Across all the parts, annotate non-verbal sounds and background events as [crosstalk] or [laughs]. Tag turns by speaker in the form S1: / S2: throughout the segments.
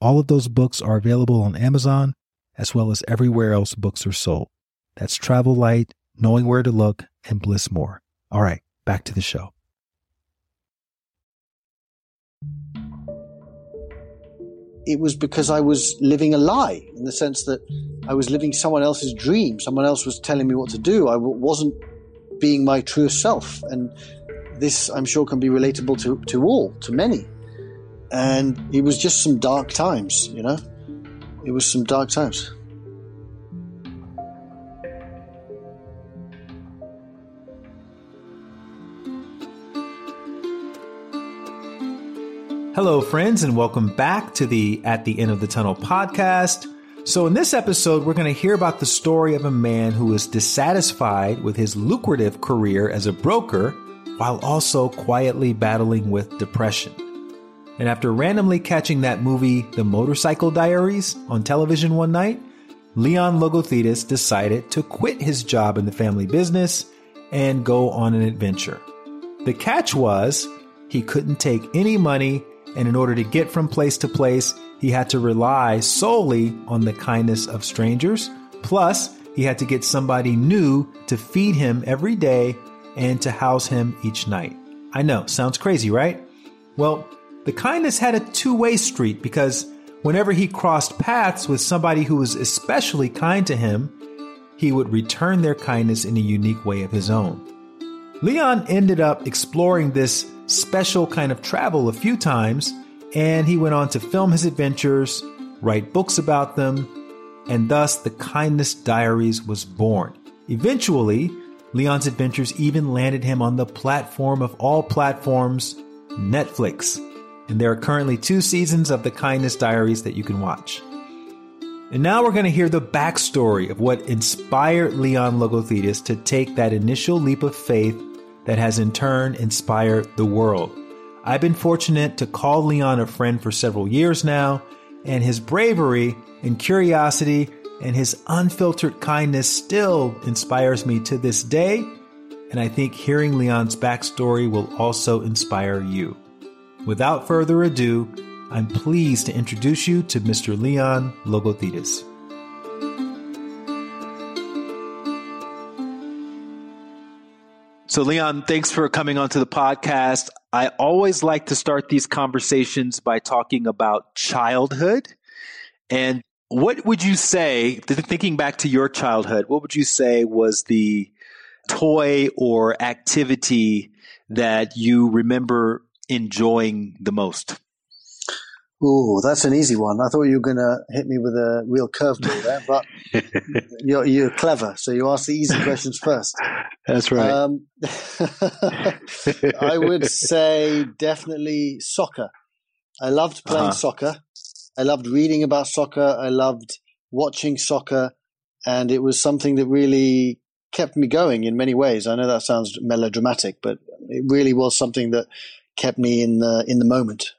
S1: All of those books are available on Amazon as well as everywhere else books are sold. That's Travel Light, Knowing Where to Look, and Bliss More. All right, back to the show.
S2: It was because I was living a lie in the sense that I was living someone else's dream. Someone else was telling me what to do. I wasn't being my true self. And this, I'm sure, can be relatable to, to all, to many and it was just some dark times, you know. It was some dark times.
S1: Hello, friends, and welcome back to the At the End of the Tunnel podcast. So, in this episode, we're going to hear about the story of a man who is dissatisfied with his lucrative career as a broker while also quietly battling with depression. And after randomly catching that movie, The Motorcycle Diaries, on television one night, Leon Logothetis decided to quit his job in the family business and go on an adventure. The catch was he couldn't take any money, and in order to get from place to place, he had to rely solely on the kindness of strangers. Plus, he had to get somebody new to feed him every day and to house him each night. I know, sounds crazy, right? Well, the kindness had a two way street because whenever he crossed paths with somebody who was especially kind to him, he would return their kindness in a unique way of his own. Leon ended up exploring this special kind of travel a few times, and he went on to film his adventures, write books about them, and thus the Kindness Diaries was born. Eventually, Leon's adventures even landed him on the platform of all platforms, Netflix and there are currently two seasons of the Kindness Diaries that you can watch. And now we're going to hear the backstory of what inspired Leon Logothetis to take that initial leap of faith that has in turn inspired the world. I've been fortunate to call Leon a friend for several years now, and his bravery and curiosity and his unfiltered kindness still inspires me to this day. And I think hearing Leon's backstory will also inspire you. Without further ado, I'm pleased to introduce you to Mr. Leon Logothetis. So, Leon, thanks for coming onto the podcast. I always like to start these conversations by talking about childhood. And what would you say, thinking back to your childhood, what would you say was the toy or activity that you remember enjoying the most?
S2: Oh, that's an easy one. I thought you were going to hit me with a real curveball there, but [laughs] you're, you're clever. So you ask the easy questions first.
S1: That's right. Um, [laughs]
S2: I would say definitely soccer. I loved playing uh-huh. soccer. I loved reading about soccer. I loved watching soccer. And it was something that really kept me going in many ways. I know that sounds melodramatic, but it really was something that kept me in the in the moment.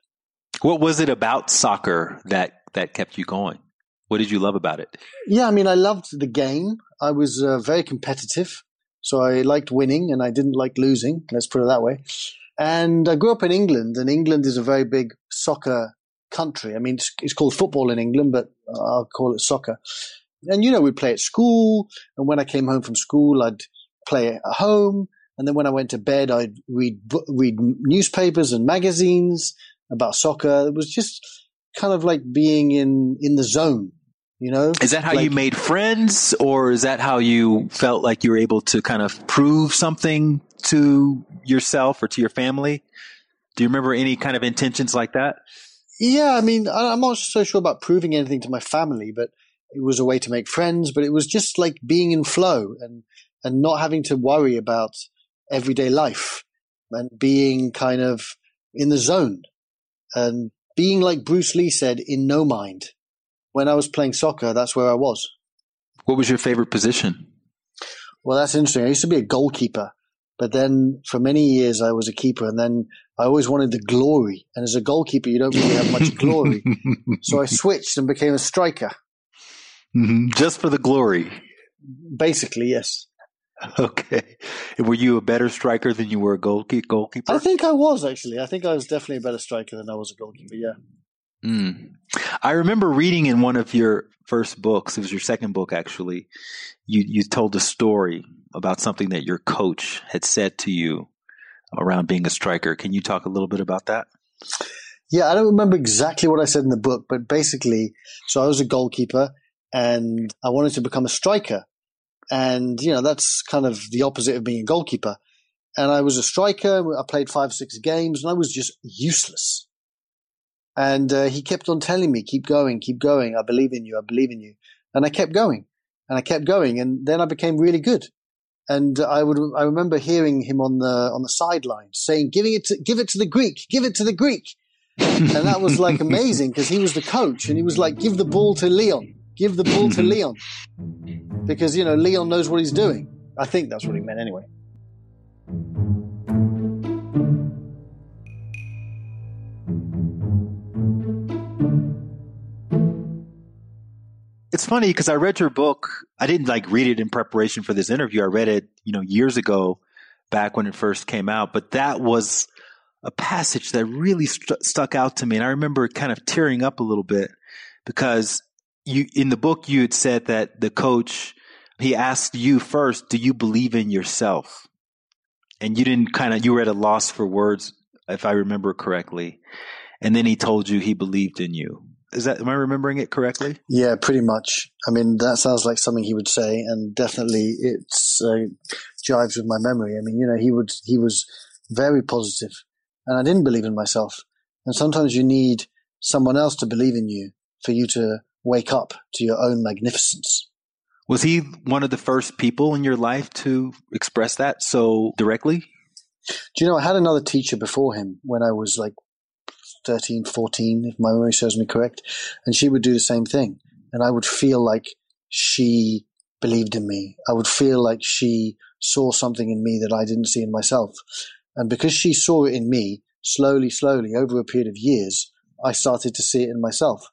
S1: What was it about soccer that that kept you going? What did you love about it?
S2: Yeah, I mean, I loved the game. I was uh, very competitive, so I liked winning and I didn't like losing. Let's put it that way. And I grew up in England, and England is a very big soccer country. I mean, it's, it's called football in England, but I'll call it soccer. And you know, we'd play at school, and when I came home from school, I'd play at home. And then when I went to bed, I'd read read newspapers and magazines about soccer. It was just kind of like being in in the zone. You know,
S1: is that how like, you made friends, or is that how you felt like you were able to kind of prove something to yourself or to your family? Do you remember any kind of intentions like that?
S2: Yeah, I mean, I'm not so sure about proving anything to my family, but it was a way to make friends. But it was just like being in flow and and not having to worry about everyday life and being kind of in the zone and being like Bruce Lee said, in no mind. When I was playing soccer, that's where I was.
S1: What was your favorite position?
S2: Well, that's interesting. I used to be a goalkeeper, but then for many years I was a keeper, and then I always wanted the glory. And as a goalkeeper, you don't really have much [laughs] glory. so I switched and became a striker.
S1: Mm-hmm. Just for the glory.
S2: Basically, yes. [laughs]
S1: Okay. Were you a better striker than you were a goalkeeper?
S2: I think I was actually. I think I was definitely a better striker than I was a goalkeeper. Yeah.
S1: Mm. I remember reading in one of your first books. It was your second book, actually. You you told a story about something that your coach had said to you around being a striker. Can you talk a little bit about that?
S2: Yeah, I don't remember exactly what I said in the book, but basically, so I was a goalkeeper and I wanted to become a striker. And, you know, that's kind of the opposite of being a goalkeeper. And I was a striker. I played five, six games and I was just useless. And uh, he kept on telling me, keep going, keep going. I believe in you. I believe in you. And I kept going and I kept going. And then I became really good. And I would, I remember hearing him on the, on the sideline saying, giving it to, give it to the Greek, give it to the Greek. and that was like amazing because he was the coach and he was like, give the ball to Leon, give the ball to mm-hmm. Leon. Because, you know, Leon knows what he's doing. I think that's what he meant anyway.
S1: It's funny because I read your book. I didn't like read it in preparation for this interview. I read it, you know, years ago, back when it first came out. But that was a passage that really st- stuck out to me, and I remember kind of tearing up a little bit because you in the book you had said that the coach he asked you first, "Do you believe in yourself?" And you didn't kind of you were at a loss for words, if I remember correctly. And then he told you he believed in you. Is that am I remembering it correctly?
S2: Yeah, pretty much. I mean, that sounds like something he would say, and definitely it's uh, jives with my memory. I mean, you know, he would he was very positive, and I didn't believe in myself. And sometimes you need someone else to believe in you for you to wake up to your own magnificence.
S1: Was he one of the first people in your life to express that so directly?
S2: Do you know, I had another teacher before him when I was like 13, 14, if my memory serves me correct. And she would do the same thing. And I would feel like she believed in me. I would feel like she saw something in me that I didn't see in myself. And because she saw it in me, slowly, slowly, over a period of years, I started to see it in myself.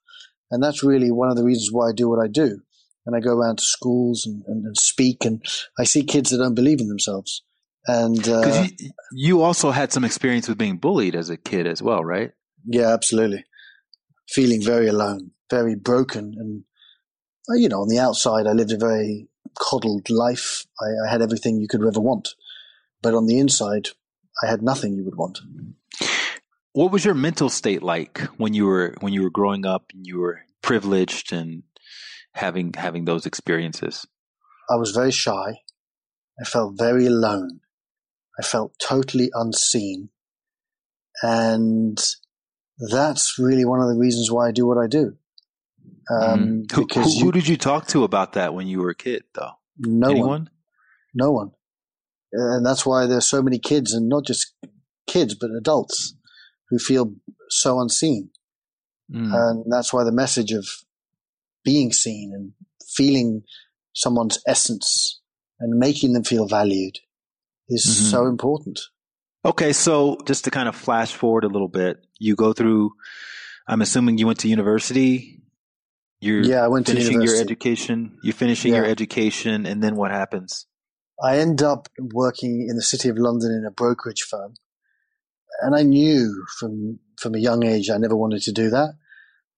S2: And that's really one of the reasons why I do what I do. And I go around to schools and, and, and speak, and I see kids that don't believe in themselves. And uh,
S1: you, you also had some experience with being bullied as a kid as well, right?
S2: Yeah, absolutely. Feeling very alone, very broken. And, uh, you know, on the outside, I lived a very coddled life. I, I had everything you could ever want. But on the inside, I had nothing you would want.
S1: What was your mental state like when you were when you were growing up and you were privileged and having having those experiences?
S2: I was very shy. I felt very alone. I felt totally unseen. And that's really one of the reasons why I do what I do.
S1: Um, mm. who, who, who, did you talk to about that when you were a kid, though?
S2: No
S1: Anyone?
S2: one. No one. And that's why there's so many kids, and not just kids, but adults who feel so unseen. Mm. And that's why the message of being seen and feeling someone's essence and making them feel valued is mm-hmm. so important.
S1: Okay, so just to kind of flash forward a little bit, you go through. I'm assuming you went to university. You're
S2: yeah, I went
S1: finishing
S2: to
S1: your education. You're finishing yeah. your education, and then what happens?
S2: I end up working in the city of London in a brokerage firm, and I knew from from a young age I never wanted to do that,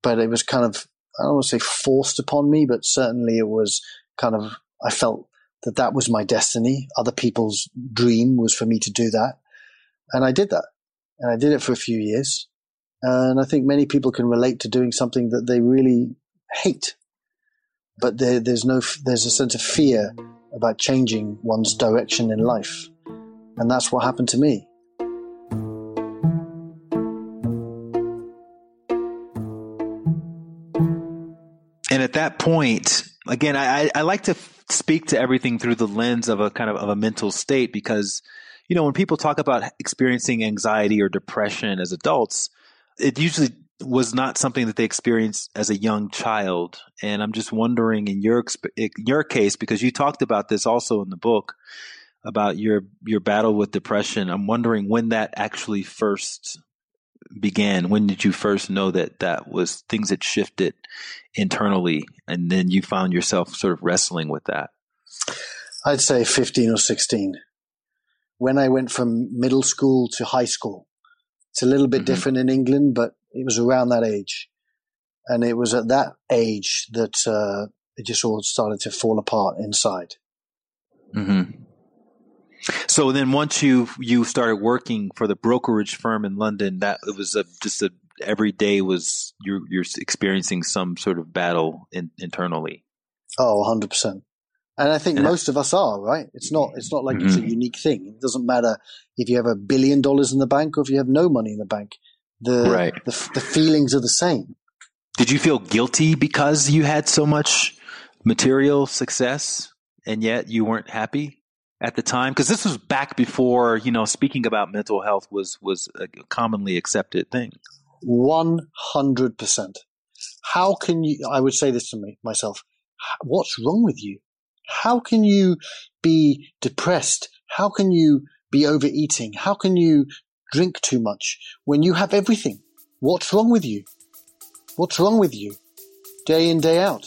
S2: but it was kind of I don't want to say forced upon me, but certainly it was kind of I felt that that was my destiny. Other people's dream was for me to do that. And I did that. And I did it for a few years. And I think many people can relate to doing something that they really hate. But there, there's no, there's a sense of fear about changing one's direction in life. And that's what happened to me.
S1: And at that point, again, I, I like to speak to everything through the lens of a kind of, of a mental state because you know, when people talk about experiencing anxiety or depression as adults, it usually was not something that they experienced as a young child. And I'm just wondering in your in your case, because you talked about this also in the book about your your battle with depression. I'm wondering when that actually first began. When did you first know that that was things that shifted internally, and then you found yourself sort of wrestling with that?
S2: I'd say 15 or 16. When I went from middle school to high school, it's a little bit mm-hmm. different in England, but it was around that age. And it was at that age that uh, it just all started to fall apart inside.
S1: Mm-hmm. So then, once you you started working for the brokerage firm in London, that it was a, just a every day was you're you're experiencing some sort of battle in, internally.
S2: Oh, 100 percent. And I think and most of us are right. It's not. It's not like mm-hmm. it's a mm-hmm. unique thing. It doesn't matter if you have a billion dollars in the bank or if you have no money in the bank. The right. the, the feelings are the same.
S1: Did you feel guilty because you had so much material success and yet you weren't happy? At the time because this was back before you know speaking about mental health was was a commonly accepted thing.
S2: 100% how can you i would say this to me myself what's wrong with you? How can you be depressed? How can you be overeating? How can you drink too much when you have everything? What's wrong with you? What's wrong with you? Day in day out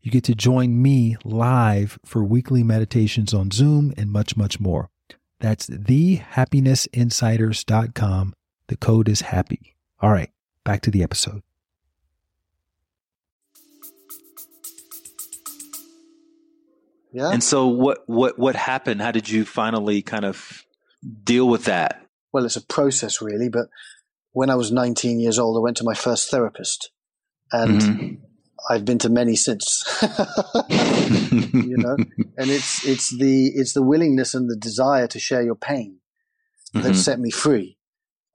S1: you get to join me live for weekly meditations on Zoom and much, much more. That's thehappinessinsiders.com. The code is happy. All right, back to the episode. Yeah. And so what what what happened? How did you finally kind of deal with that?
S2: Well, it's a process really, but when I was 19 years old, I went to my first therapist. And mm-hmm. I've been to many since. [laughs] you know, [laughs] and it's it's the it's the willingness and the desire to share your pain that mm-hmm. set me free.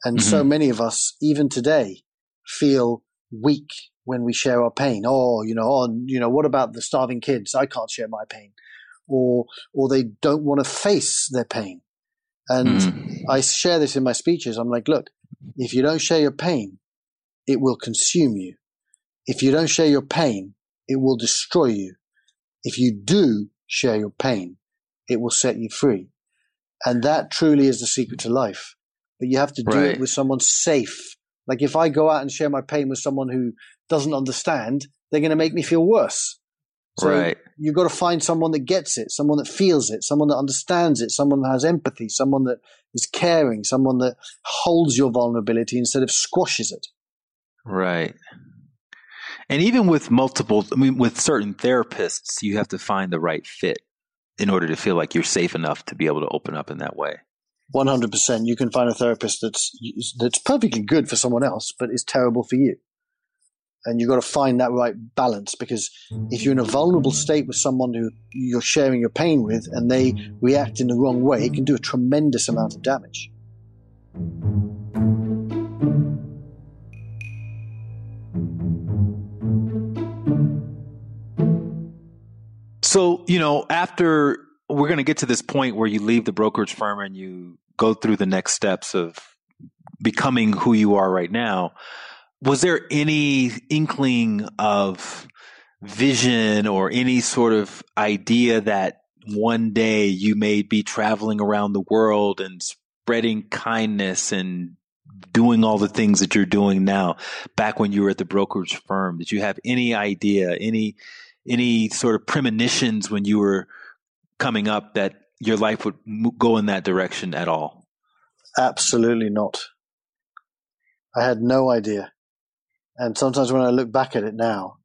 S2: And mm-hmm. so many of us, even today, feel weak when we share our pain. Oh, you know, oh, you know, what about the starving kids? I can't share my pain, or or they don't want to face their pain. And mm. I share this in my speeches. I'm like, look, if you don't share your pain, it will consume you. If you don't share your pain, it will destroy you. If you do share your pain, it will set you free. And that truly is the secret to life. But you have to do right. it with someone safe. Like if I go out and share my pain with someone who doesn't understand, they're going to make me feel worse. So right. you've got to find someone that gets it, someone that feels it, someone that understands it, someone that has empathy, someone that is caring, someone that holds your vulnerability instead of squashes it.
S1: Right. And even with multiple, I mean, with certain therapists, you have to find the right fit in order to feel like you're safe enough to be able to open up in that way.
S2: One hundred percent. You can find a therapist that's that's perfectly good for someone else, but is terrible for you. And you've got to find that right balance because if you're in a vulnerable state with someone who you're sharing your pain with and they react in the wrong way, it can do a tremendous amount of damage.
S1: So, you know, after we're going to get to this point where you leave the brokerage firm and you go through the next steps of becoming who you are right now, was there any inkling of vision or any sort of idea that one day you may be traveling around the world and spreading kindness and doing all the things that you're doing now back when you were at the brokerage firm? Did you have any idea any any sort of premonitions when you were coming up that your life would go in that direction at all
S2: absolutely not i had no idea and sometimes when i look back at it now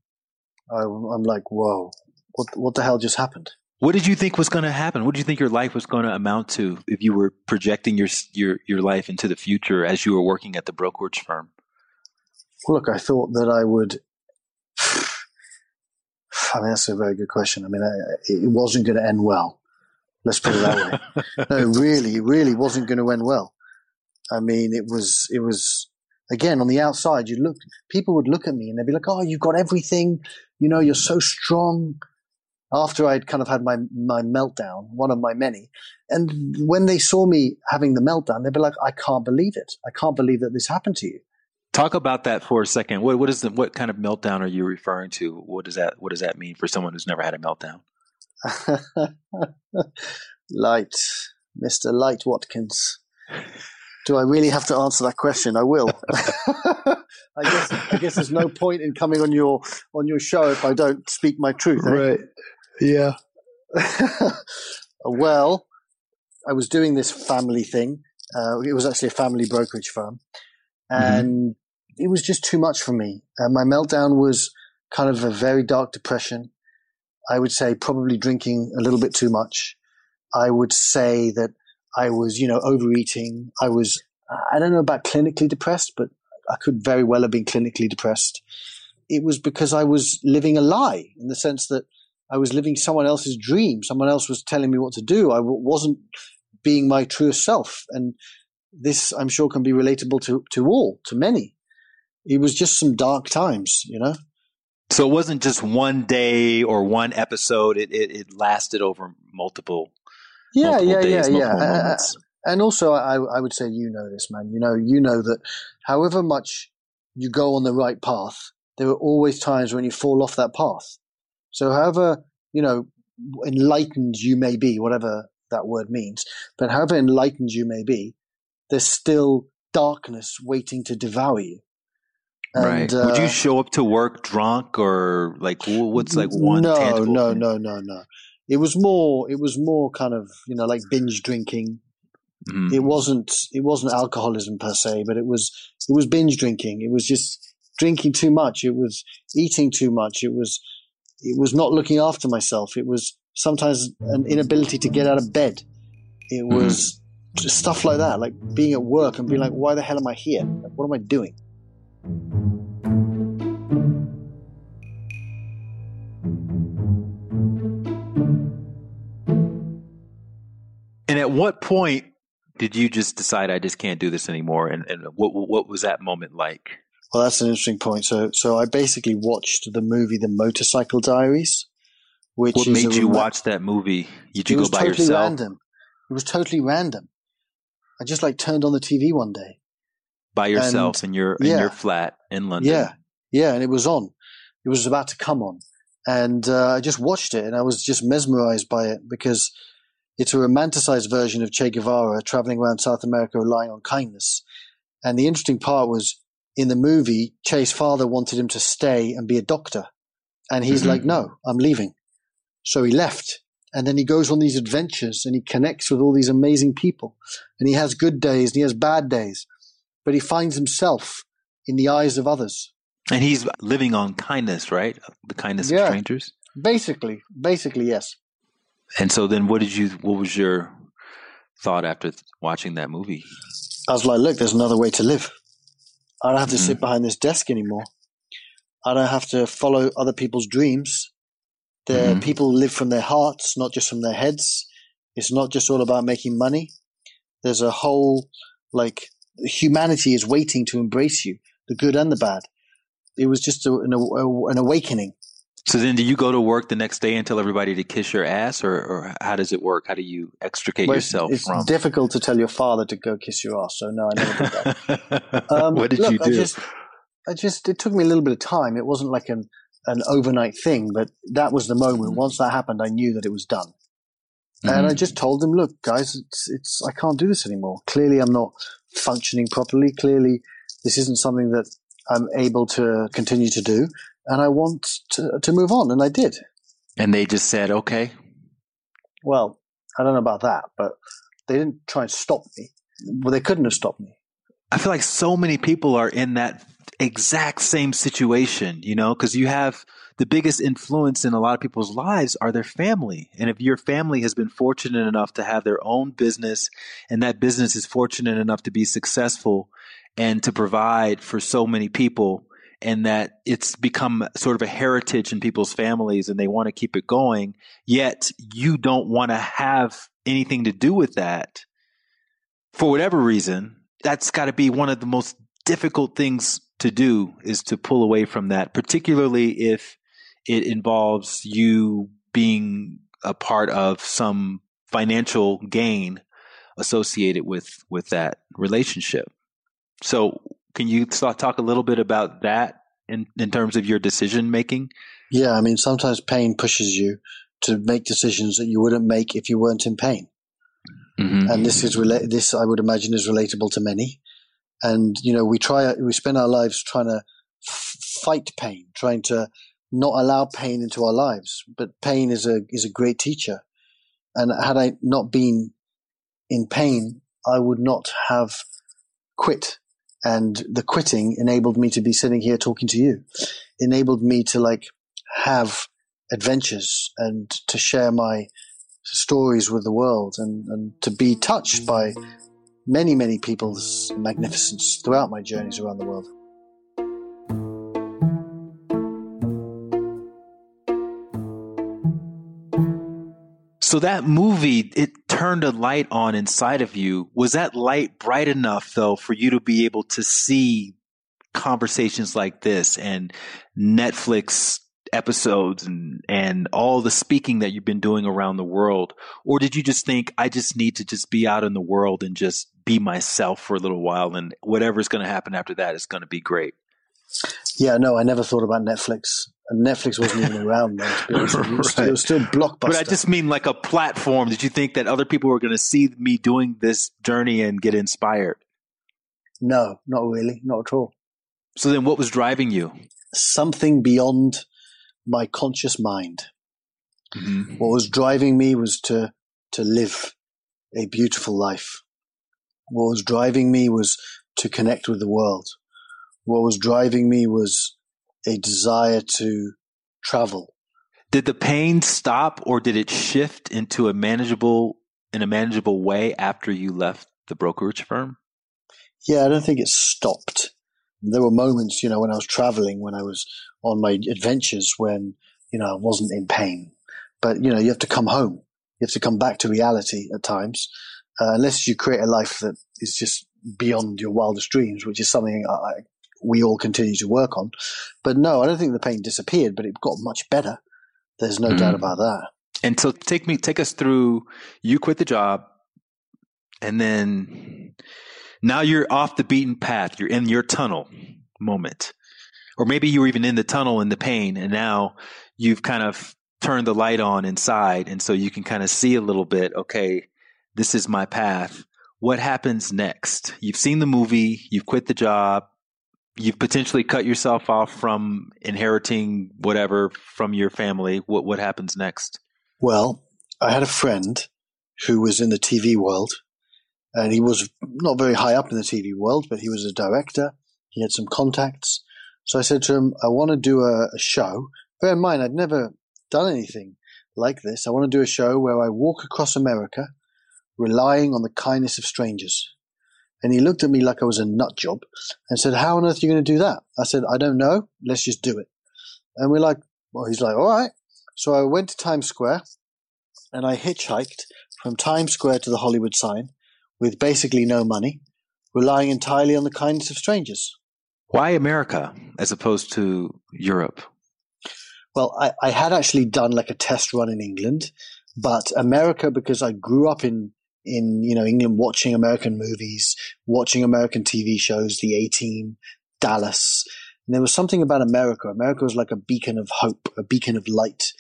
S2: i'm like whoa what, what the hell just happened
S1: what did you think was going to happen? What did you think your life was going to amount to if you were projecting your your your life into the future as you were working at the brokerage firm?
S2: Look, I thought that I would. I mean, that's a very good question. I mean, uh, it wasn't going to end well. Let's put it that way. [laughs] no, really, it really wasn't going to end well. I mean, it was, it was, again, on the outside, you look, people would look at me and they'd be like, oh, you've got everything. You know, you're so strong after I'd kind of had my, my meltdown, one of my many. And when they saw me having the meltdown, they'd be like, I can't believe it. I can't believe that this happened to you.
S1: Talk about that for a second. What, what is the, what kind of meltdown are you referring to? What does that, what does that mean for someone who's never had a meltdown? [laughs]
S2: Light, Mr. Light Watkins. Do I really have to answer that question? I will. [laughs] I guess I guess there's no point in coming on your on your show if I don't speak my truth.
S1: Eh? Right. Yeah. [laughs]
S2: well, I was doing this family thing. Uh, it was actually a family brokerage firm. And mm-hmm. it was just too much for me. Uh, my meltdown was kind of a very dark depression. I would say probably drinking a little bit too much. I would say that I was, you know, overeating. I was, I don't know about clinically depressed, but I could very well have been clinically depressed. It was because I was living a lie in the sense that I was living someone else's dream. Someone else was telling me what to do. I wasn't being my truest self. And this, I'm sure, can be relatable to, to all, to many. It was just some dark times, you know?
S1: So it wasn't just one day or one episode. It, it, it lasted over multiple.
S2: Yeah, multiple yeah, days, yeah, yeah. Uh, and also, I, I would say you know this, man. You know, you know that however much you go on the right path, there are always times when you fall off that path. So, however, you know, enlightened you may be, whatever that word means, but however enlightened you may be, there's still darkness waiting to devour you.
S1: And, right. Uh, Would you uh, show up to work drunk or like what's like one?
S2: No, no, thing? no, no, no. It was more. It was more kind of you know like binge drinking. Mm. It wasn't. It wasn't alcoholism per se, but it was. It was binge drinking. It was just drinking too much. It was eating too much. It was it was not looking after myself. It was sometimes an inability to get out of bed. It mm-hmm. was mm. Stuff like that, like being at work and being like, why the hell am I here? Like, what am I doing?
S1: And at what point did you just decide I just can't do this anymore? And, and what what was that moment like?
S2: Well, that's an interesting point. So, so I basically watched the movie The Motorcycle Diaries.
S1: Which what made you watch that movie? Did you go by
S2: totally
S1: yourself?
S2: Random. It was totally random. I just like turned on the TV one day
S1: by yourself and, in your yeah, in your flat in London.
S2: Yeah, yeah, and it was on. It was about to come on, and uh, I just watched it, and I was just mesmerized by it because it's a romanticized version of Che Guevara traveling around South America relying on kindness. And the interesting part was in the movie, Che's father wanted him to stay and be a doctor. And he's mm-hmm. like, no, I'm leaving. So he left. And then he goes on these adventures and he connects with all these amazing people. And he has good days and he has bad days. But he finds himself in the eyes of others.
S1: And he's living on kindness, right? The kindness yeah, of strangers?
S2: Basically. Basically, yes.
S1: And so then what did you, what was your thought after watching that movie?
S2: I was like, look, there's another way to live. I don't have to mm-hmm. sit behind this desk anymore. I don't have to follow other people's dreams. The mm-hmm. people live from their hearts, not just from their heads. It's not just all about making money. There's a whole, like, humanity is waiting to embrace you, the good and the bad. It was just a, an, a, an awakening.
S1: So then, do you go to work the next day and tell everybody to kiss your ass, or, or how does it work? How do you extricate
S2: Well,
S1: yourself
S2: it's,
S1: from?
S2: difficult to tell your father to go kiss your ass. So no, I never did that. [laughs] Um,
S1: what did
S2: look,
S1: you
S2: I
S1: do?
S2: just, I just, it took me a little bit of time. It wasn't like an, an overnight thing, but that was the moment. Once that happened, I knew that it was done. And I
S1: Mhm.
S2: just told them, look, guys, it's, it's, I can't do this anymore. Clearly, I'm not functioning properly. Clearly, this isn't something that I'm able to continue to do. And I want to, to move on. And I did.
S1: and they just said, "Okay."
S2: Well, I don't know about that, but they didn't try and stop me. Well, they couldn't have stopped me.
S1: I feel like so many people are in that exact same situation, you know, because you have the biggest influence in a lot of people's lives are their family. And if your family has been fortunate enough to have their own business and that business is fortunate enough to be successful and to provide for so many people, and that it's become sort of a heritage in people's families and they want to keep it going, yet you don't want to have anything to do with that for whatever reason, that's got to be one of the most difficult things to do is to pull away from that, particularly if it involves you being a part of some financial gain associated with with that relationship. So, can you talk a little bit about that in in terms of your decision making?
S2: Yeah, I mean, sometimes pain pushes you to make decisions that you wouldn't make if you weren't in pain.
S1: Mm-hmm.
S2: And this is rela- this I would imagine is relatable to many. And you know, we try we spend our lives trying to f- fight pain, trying to not allow pain into our lives. But pain is a is a great teacher. And had I not been in pain, I would not have quit. And the quitting enabled me to be sitting here talking to you, enabled me to like have adventures and to share my stories with the world and, and to be touched by many, many people's magnificence throughout my journeys around the world.
S1: So that movie, it turned a light on inside of you. Was that light bright enough though for you to be able to see conversations like this and Netflix episodes and, and all the speaking that you've been doing around the world? Or did you just think, I just need to just be out in the world and just be myself for a little while and whatever's going to happen after that is going to be great?
S2: Yeah, no, I never thought about Netflix. And Netflix wasn't even around then. To be honest with you. It was still- It was still blockbuster.
S1: But I just mean like a platform. Did you think that other people were going to see me doing this journey and get inspired?
S2: no, not really, not at all.
S1: So then what was driving you?
S2: Something beyond my conscious mind.
S1: Mm-hmm.
S2: What was driving me was to to live a beautiful life. What was driving me was to connect with the world. What was driving me was a desire to travel.
S1: Did the pain stop or did it shift into a manageable in a manageable way after you left the brokerage firm?
S2: Yeah, I don't think it stopped. There were moments, you know, when I was traveling, when I was on my adventures, when, you know, I wasn't in pain. But, you know, you have to come home. You have to come back to reality at times, uh, unless you create a life that is just beyond your wildest dreams, which is something I, we all continue to work on. But no, I don't think the pain disappeared, but it got much better. There's no
S1: Mm.
S2: doubt about that.
S1: And so take me take us through you quit the job and then now you're off the beaten path. You're in your tunnel moment. Or maybe you were even in the tunnel in the pain and now you've kind of turned the light on inside and so you can kind of see a little bit, okay, this is my path. What happens next? You've seen the movie, you've quit the job, you've potentially cut yourself off from inheriting whatever from your family. What what happens next?
S2: Well, I had a friend who was in the TV world, and he was not very high up in the TV world, but he was a director. He had some contacts. So I said to him, I want to do a, a show. Bear in mind, I'd never done anything like this. I want to do a show where I walk across America relying on the kindness of strangers. And he looked at me like I was a nut job and said, How on earth are you going to do that? I said, I don't know. Let's just do it. And we're like, Well, he's like, All right. So I went to Times Square and I hitchhiked from Times Square to the Hollywood sign with basically no money, relying entirely on the kindness of strangers.
S1: Why America as opposed to Europe?
S2: Well, I, I had actually done like a test run in England, but America, because I grew up in in you know England, watching American movies, watching American TV shows, The A Team, Dallas. And there was something about America. America was like a beacon of hope, a beacon of light,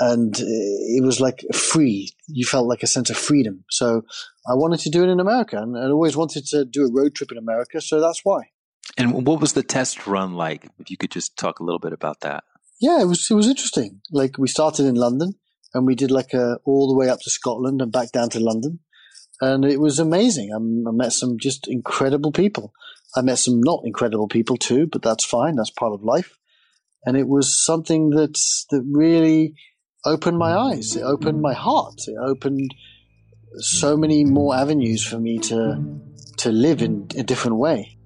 S2: and uh, it was like free. You felt like a sense of freedom. So I wanted to do it in America, and I always wanted to do a road trip in America. So that's why.
S1: And what was the test run like? If you could just talk a little bit about that.
S2: Yeah, it was it was interesting. Like we started in London, and we did like a all the way up to Scotland and back down to London, and it was amazing. I, I met some just incredible people. I met some not incredible people too, but that's fine. That's part of life. And it was something that that really opened my eyes. It opened my heart. It opened so many more avenues for me to to live in a different way.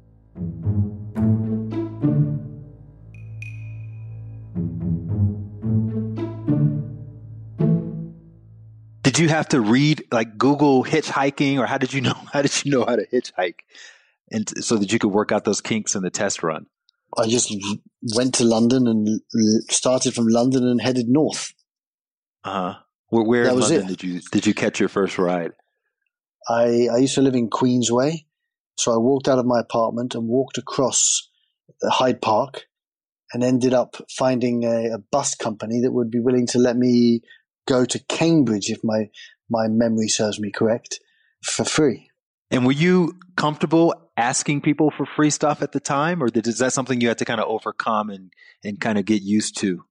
S1: Did you have to read like Google hitchhiking, or how did you know [laughs] how did you know how to hitchhike, and so that you could work out those kinks in the test run?
S2: I just went to London and started from London and headed north.
S1: Uh huh. Where, where in London it. did you did you catch your first ride?
S2: I I used to live in Queensway, so I walked out of my apartment and walked across Hyde Park, and ended up finding a, a bus company that would be willing to let me go to Cambridge, if my my memory serves me correct, for free.
S1: And were you comfortable asking people for free stuff at the time, or is that something you had to kind of overcome and and kind of get used to?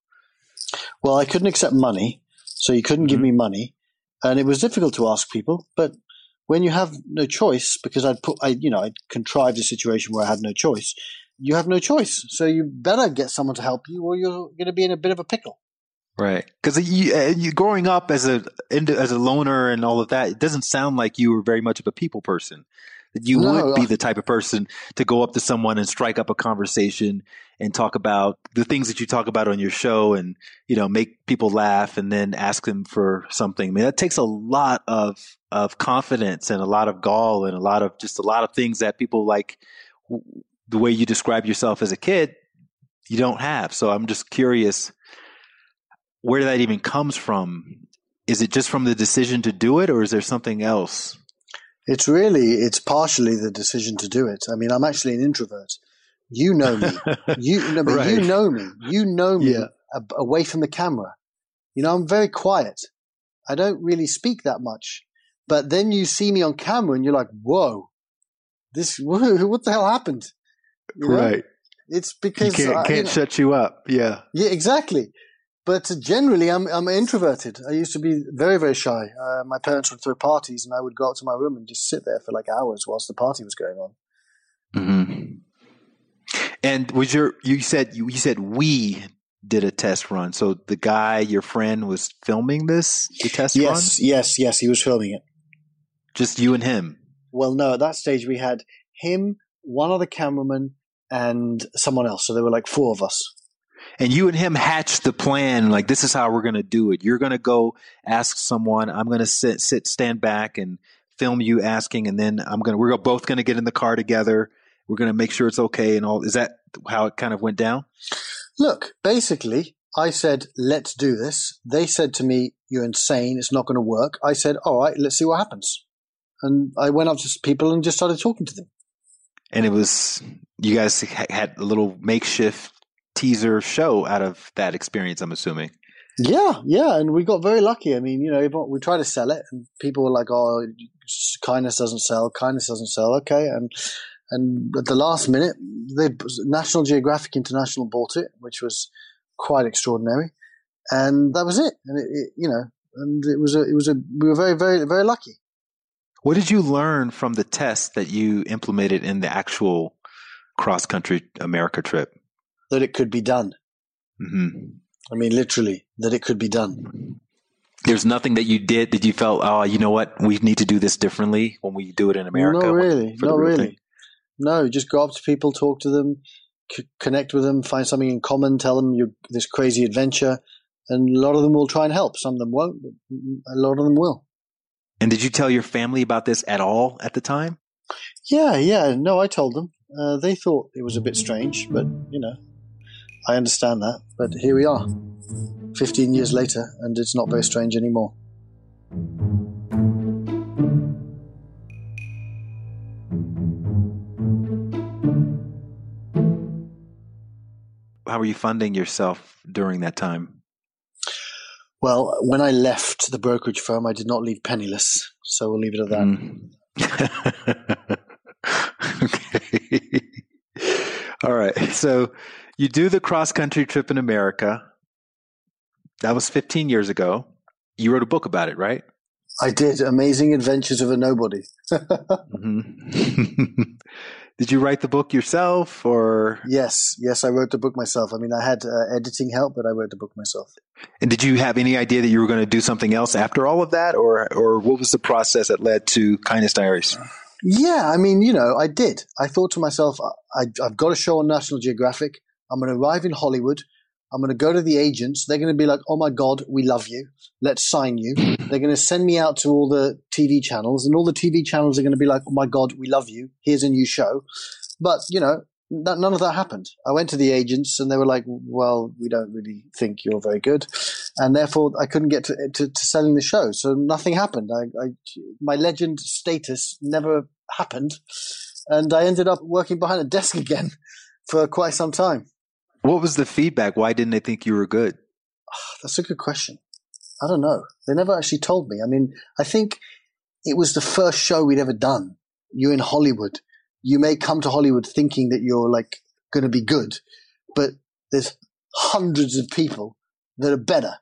S2: Well, I couldn't accept money, so you couldn't mm-hmm. give me money, and it was difficult to ask people. But when you have no choice, because I'd put, I you know, I'd contrived a situation where I had no choice. You have no choice, so you better get someone to help you, or you're going to be in a bit of a pickle.
S1: Right, because you, uh, you, growing up as a as a loner and all of that, it doesn't sound like you were very much of a people person. You no, would be the type of person to go up to someone and strike up a conversation and talk about the things that you talk about on your show, and you know make people laugh, and then ask them for something. I mean, that takes a lot of of confidence and a lot of gall and a lot of just a lot of things that people like the way you describe yourself as a kid you don't have. So I'm just curious where that even comes from. Is it just from the decision to do it, or is there something else?
S2: It's really, it's partially the decision to do it. I mean, I'm actually an introvert. You know me. [laughs] You, no, right. you know me. You know me yeah. away from the camera. You know, I'm very quiet. I don't really speak that much. But then you see me on camera and you're like, whoa, this, [laughs] what the hell happened?
S1: You know? Right.
S2: It's because
S1: you can't, can't you know, shut you up. Yeah.
S2: Yeah, exactly. But generally, I'm I'm introverted. I used to be very very shy. Uh, my parents would throw parties, and I would go up to my room and just sit there for like hours whilst the party was going on.
S1: Mm-hmm. And was your you said you, you said we did a test run. So the guy, your friend, was filming this the test
S2: yes,
S1: run.
S2: Yes, yes, yes. He was filming it.
S1: Just you and him.
S2: Well, no. At that stage, we had him, one other cameraman, and someone else. So there were like four of us
S1: and you and him hatched the plan like this is how we're going to do it. You're going to go ask someone. I'm going to sit sit stand back and film you asking and then i'm going to we're both going to get in the car together. We're going to make sure it's okay and all. Is that how it kind of went down?
S2: Look basically i said let's do this. They said to me you're insane. It's not going to work. I said all right let's see what happens. And i went up to people and just started talking to them.
S1: And it was you guys had a little makeshift teaser show out of that experience, I'm assuming.
S2: Yeah, yeah, and we got very lucky. I mean, you know, we tried to sell it, and people were like, "Oh, kindness doesn't sell. Kindness doesn't sell." Okay, and and at the last minute, the National Geographic International bought it, which was quite extraordinary, and that was it. And it, it you know, and it was a, it was a, we were very, very, very lucky.
S1: What did you learn from the test that you implemented in the actual cross country America trip?
S2: That it could be done.
S1: Mm-hmm.
S2: I mean, literally, that it could be done.
S1: There's nothing that you did that you felt, oh, you know what, we need to do this differently when we do it in America.
S2: Not really, not really. Thing. No, just go up to people, talk to them, c- connect with them, find something in common, tell them you this crazy adventure, and a lot of them will try and help. Some of them won't, but a lot of them will.
S1: And did you tell your family about this at all at the time?
S2: Yeah, yeah. No, I told them. Uh, they thought it was a bit strange, but you know, I understand that, but here we are, 15 years later, and it's not very strange anymore.
S1: How were you funding yourself during that time?
S2: Well, when I left the brokerage firm, I did not leave penniless, so we'll leave it at
S1: that. Mm. [laughs] okay. [laughs] All right. So you do the cross country trip in America. That was 15 years ago. You wrote a book about it, right?
S2: I did. Amazing Adventures of a Nobody.
S1: mm-hmm. [laughs] did you write the book yourself or?
S2: Yes. Yes, I wrote the book myself. I mean, I had uh, editing help, but I wrote the book myself.
S1: And did you have any idea that you were going to do something else after all of that? Or, or what was the process that led to Kindness Diaries?
S2: Yeah, I mean, you know, I did. I thought to myself, I, have got a show on National Geographic. I'm going to arrive in Hollywood. I'm going to go to the agents. They're going to be like, oh my God, we love you. Let's sign you. [laughs] They're going to send me out to all the TV channels, and all the TV channels are going to be like, oh my God, we love you. Here's a new show. But, you know, that, none of that happened. I went to the agents and they were like, well, we don't really think you're very good. And therefore I couldn't get to, to, to selling the show. So nothing happened. I, I, my legend status never happened. And I ended up working behind a desk [laughs] again for quite some time.
S1: What was the feedback? Why didn't they think you were good?
S2: That's a good question. I don't know. They never actually told me. I mean, I think it was the first show we'd ever done. You're in Hollywood. You may come to Hollywood thinking that you're like going to be good, but there's hundreds of people that are better,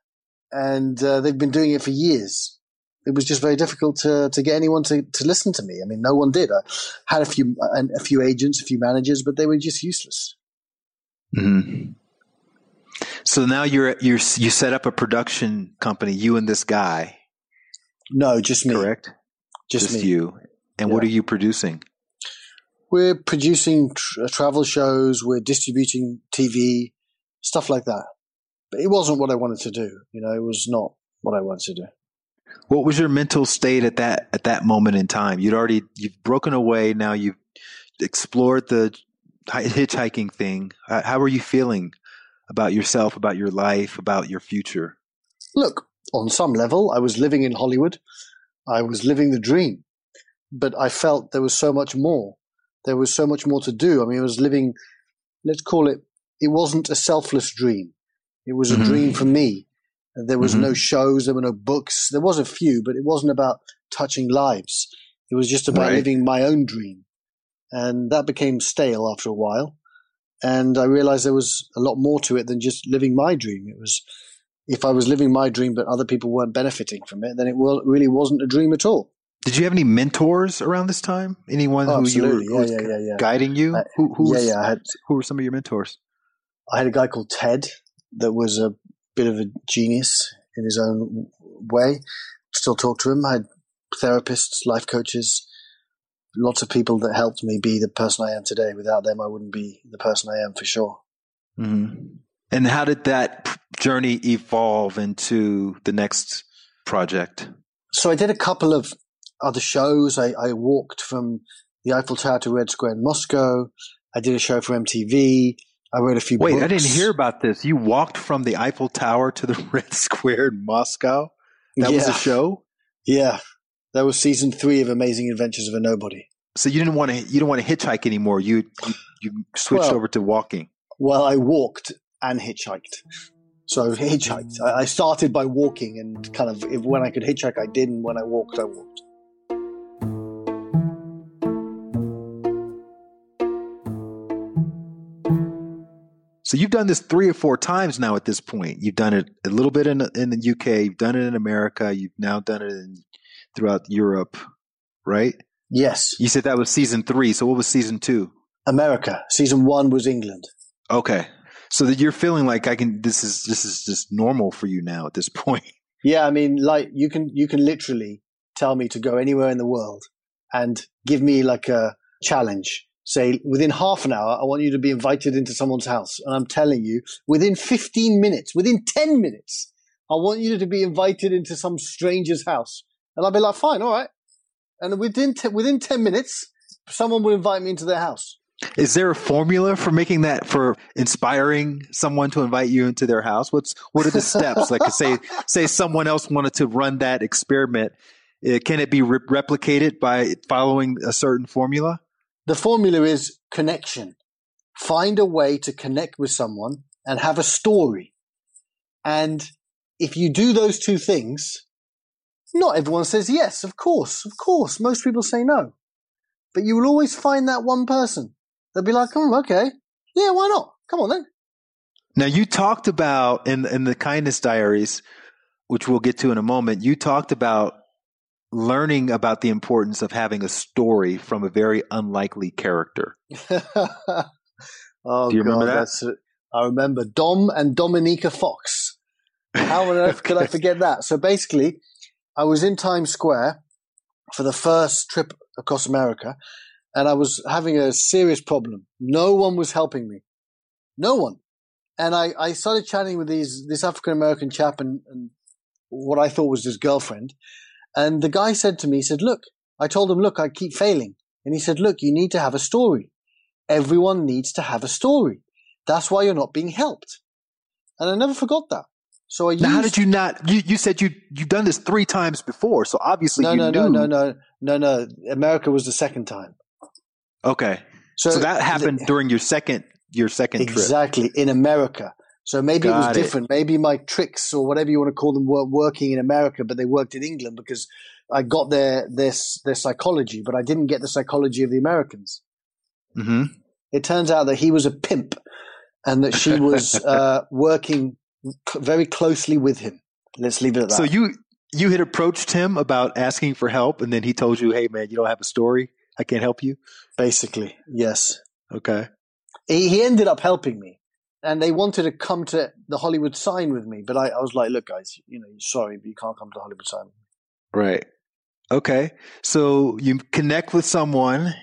S2: and uh, they've been doing it for years it was just very difficult to, to get anyone to, to listen to me. I mean, no one did. I had a few a few agents, a few managers, but they were just useless.
S1: Mm-hmm. So now you're you're you set up a production company, you and this guy.
S2: No, just me.
S1: Correct.
S2: Just,
S1: just
S2: me.
S1: you. And yeah. what are you producing?
S2: We're producing tra- travel shows. We're distributing TV, stuff like that. But it wasn't what I wanted to do. You know, it was not what I wanted to do.
S1: What was your mental state at that at that moment in time? You'd already you've broken away. Now you've explored the [laughs] hitchhiking thing. How are you feeling about yourself, about your life, about your future?
S2: Look, on some level, I was living in Hollywood. I was living the dream, but I felt there was so much more. There was so much more to do. I mean, I was living. Let's call it. It wasn't a selfless dream. It was a mm-hmm. dream for me. There was mm-hmm. no shows, there were no books. There was a few, but it wasn't about touching lives. It was just about right. living my own dream. And that became stale after a while. And I realized there was a lot more to it than just living my dream. It was, if I was living my dream, but other people weren't benefiting from it, then it really wasn't a dream at all.
S1: Did you have any mentors around this time? Anyone oh, who you were yeah, yeah, yeah, guiding you?
S2: Uh,
S1: who,
S2: who yeah, was, yeah.
S1: Had, who were some of your mentors?
S2: I had a guy called Ted that was a bit of a genius in his own way. Still talk to him. I had therapists, life coaches, lots of people that helped me be the person I am today. Without them, I wouldn't be the person I am for sure.
S1: Mm-hmm. And how did that journey evolve into the next project?
S2: So I did a couple of other shows. I, I walked from the Eiffel Tower to Red Square in Moscow. I did a show for MTV. I wrote a few.
S1: Wait,
S2: books.
S1: I didn't hear about this. You walked from the Eiffel Tower to the [laughs] Red Square in Moscow. That yeah. was a show.
S2: Yeah, that was season three of Amazing Adventures of a Nobody.
S1: So you didn't want to you don't want to hitchhike anymore. You you, you switched well, over to walking.
S2: Well, I walked and hitchhiked. So hitchhiked. I, I started by walking, and kind of if, when I could hitchhike, I did, and when I walked, I walked.
S1: So you've done this three or four times now at this point. You've done it a little bit in in the UK. You've done it in America. You've now done it in, throughout Europe, right?
S2: Yes.
S1: You said that was season three. So what was season two?
S2: America. Season one was England.
S1: Okay. So that you're feeling like I can. This is this is just normal for you now at this [laughs] point.
S2: Yeah, I mean, like you can you can literally tell me to go anywhere in the world and give me like a challenge say within half an hour, I want you to be invited into someone's house. And I'm telling you, within 15 minutes, within 10 minutes, I want you to be invited into some stranger's house. And I'll be like, fine, all right. And within, te- within 10 minutes, someone will invite me into their house.
S1: Is there a formula for making that for inspiring someone to invite you into their house? What's what are the steps? like say say someone else wanted to run that experiment, uh, can it be re- replicated by following a certain formula?
S2: The formula is connection. Find a way to connect with someone and have a story. And if you do those two things, not everyone says yes, of course, of course. Most people say no. But you will always find that one person. They'll be like, oh, okay. Yeah, why not? Come on then.
S1: Now you talked about in in the kindness diaries, which we'll get to in a moment, you talked about learning about the importance of having a story from a very unlikely character. [laughs]
S2: oh,
S1: Do you
S2: God,
S1: remember that?
S2: I remember Dom and Dominica Fox. How on earth could I [laughs] forget that? So basically, I was in Times Square for the first trip across America, and I was having a serious problem. No one was helping me. No one. And I, I started chatting with these this African American chap and, and what I thought was his girlfriend. And the guy said to me, he said, Look, I told him, look, I keep failing. And he said, Look, you need to have a story. Everyone needs to have a story. That's why you're not being helped. And I never forgot that. So I used,
S1: Now, how did you not? You, you said you you've done this three times before, so obviously
S2: no,
S1: you
S2: no,
S1: knew.
S2: no, no, no, no, no. America was the second time.
S1: Okay,
S2: So,
S1: so, that happened during your second your second trip.
S2: exactly in America. So maybe it
S1: Got
S2: was
S1: it.
S2: different. Maybe my tricks or whatever you want to call them weren't working in America, but they worked in England because I got their their their psychology, but I didn't get the psychology of the Americans.
S1: hmm
S2: It turns out that he was a pimp, and that she was [laughs] uh, working very closely with him. Let's leave it at that.
S1: So you you had approached him about asking for help, and then he told you, "Hey, man, you don't have a story. I can't help you."
S2: basically, yes.
S1: Okay.
S2: he, he ended up helping me and they wanted to come to the hollywood sign with me but I, I was like look guys you know sorry but you can't come to hollywood sign
S1: Right. Okay. So you connect with someone,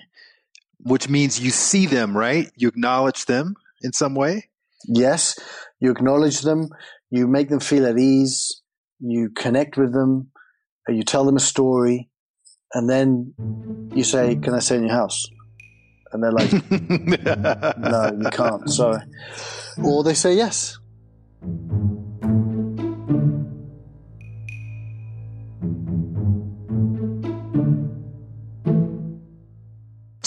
S1: which means you see them, right? You acknowledge them in some way.
S2: Yes you acknowledge them you make them feel at ease you connect with them uh, you tell them a story and then you say can i stay in your house? And they're like [laughs] no you can't sorry. Or they say yes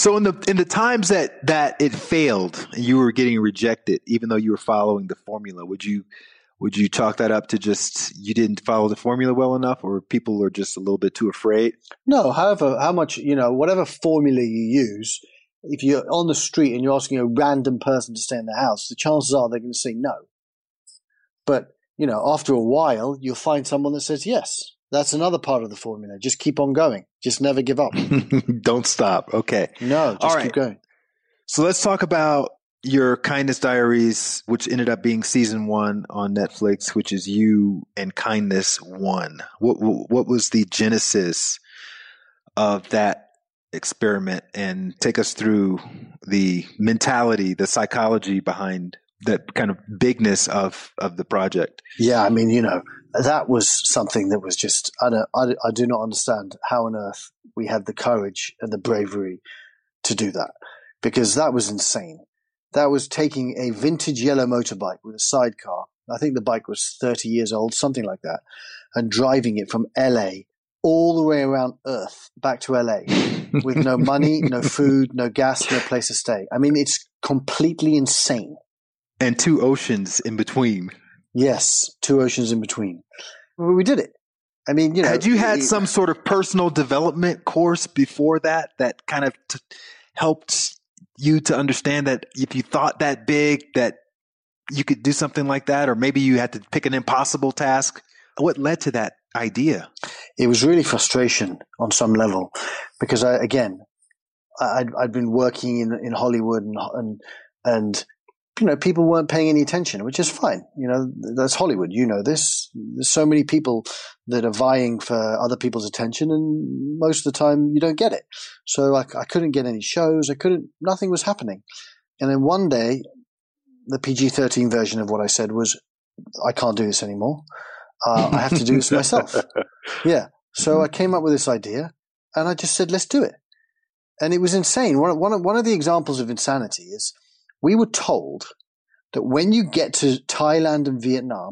S1: So in the in the times that that it failed and you were getting rejected, even though you were following the formula, would you would you chalk that up to just you didn't follow the formula well enough, or people are just a little bit too afraid?
S2: No, however, how much, you know, whatever formula you use, if you're on the street and you're asking a random person to stay in the house, the chances are they're going to say no. But, you know, after a while, you'll find someone that says yes. That's another part of the formula. Just keep on going. Just never give up. [laughs]
S1: Don't stop. Okay.
S2: No, just
S1: All right.
S2: keep going.
S1: So let's talk about your kindness diaries, which ended up being season one on Netflix, which is you and kindness one. What what was the genesis of that experiment? And take us through the mentality, the psychology behind that kind of bigness of of the project.
S2: Yeah, I mean, you know, that was something that was just, I, don't, I, I do not understand how on earth we had the courage and the bravery to do that because that was insane. That was taking a vintage yellow motorbike with a sidecar. I think the bike was 30 years old, something like that, and driving it from LA all the way around Earth back to LA [laughs] with no money, no food, no gas, no place to stay. I mean, it's completely insane.
S1: and two oceans in between.
S2: Yes, two oceans in between. We did it. I mean, you know,
S1: Had you had
S2: it-
S1: some sort of personal development course before that that kind of t- helped you to understand that if you thought that big, that you could do something like that, or maybe you had to pick an impossible task? What led to that idea?
S2: it was really frustration on some level because I, again, I- I'd, I'd been working in, in Hollywood and, and, and, you know, people weren't paying any attention, which is fine. You know, that's Hollywood. You know this. There's so many people that are vying for other people's attention and most of the time you don't get it. So I, I couldn't get any shows. I couldn't, nothing was happening. And then one day, the PG-13 version of what I said was, I can't do this anymore. Uh, I have to do this myself. [laughs] Yeah. So I came up with this idea and I just said, let's do it. and it was insane. One, one, one of the examples of insanity is we were told that when you get to Thailand and Vietnam,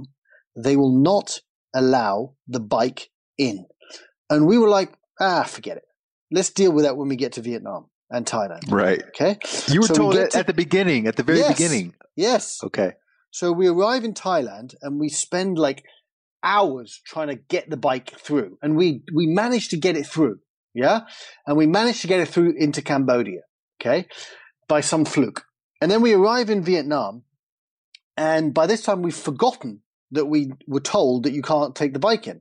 S2: they will not allow the bike in. And we were like, ah, forget it. Let's deal with that when we get to Vietnam and Thailand.
S1: Right.
S2: Okay.
S1: You were
S2: So
S1: told
S2: get
S1: at,
S2: to-
S1: at the beginning, at the very
S2: Yes.
S1: beginning.
S2: Yes.
S1: Okay.
S2: So we arrive in Thailand and we spend like hours trying to get the bike through. And we, we managed to get it through. Yeah. And we managed to get it through into Cambodia. Okay. By some fluke. And then we arrive in Vietnam. And by this time we've forgotten that we were told that you can't take the bike in.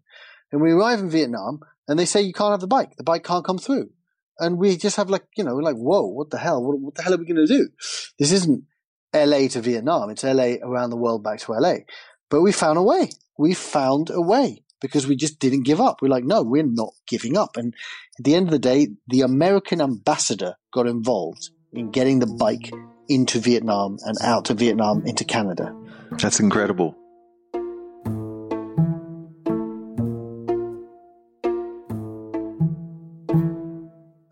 S2: And we arrive in Vietnam and they say you can't have the bike. The bike can't come through. And we just have like, you know, like, whoa, what the hell? What, what the hell are we going to do? This isn't LA to Vietnam. It's LA around the world back to LA. But we found a way. We found a way because we just didn't give up. We're like, no, we're not giving up. And at the end of the day, the American ambassador got involved in getting the bike into Vietnam and out to Vietnam into Canada.
S1: That's incredible.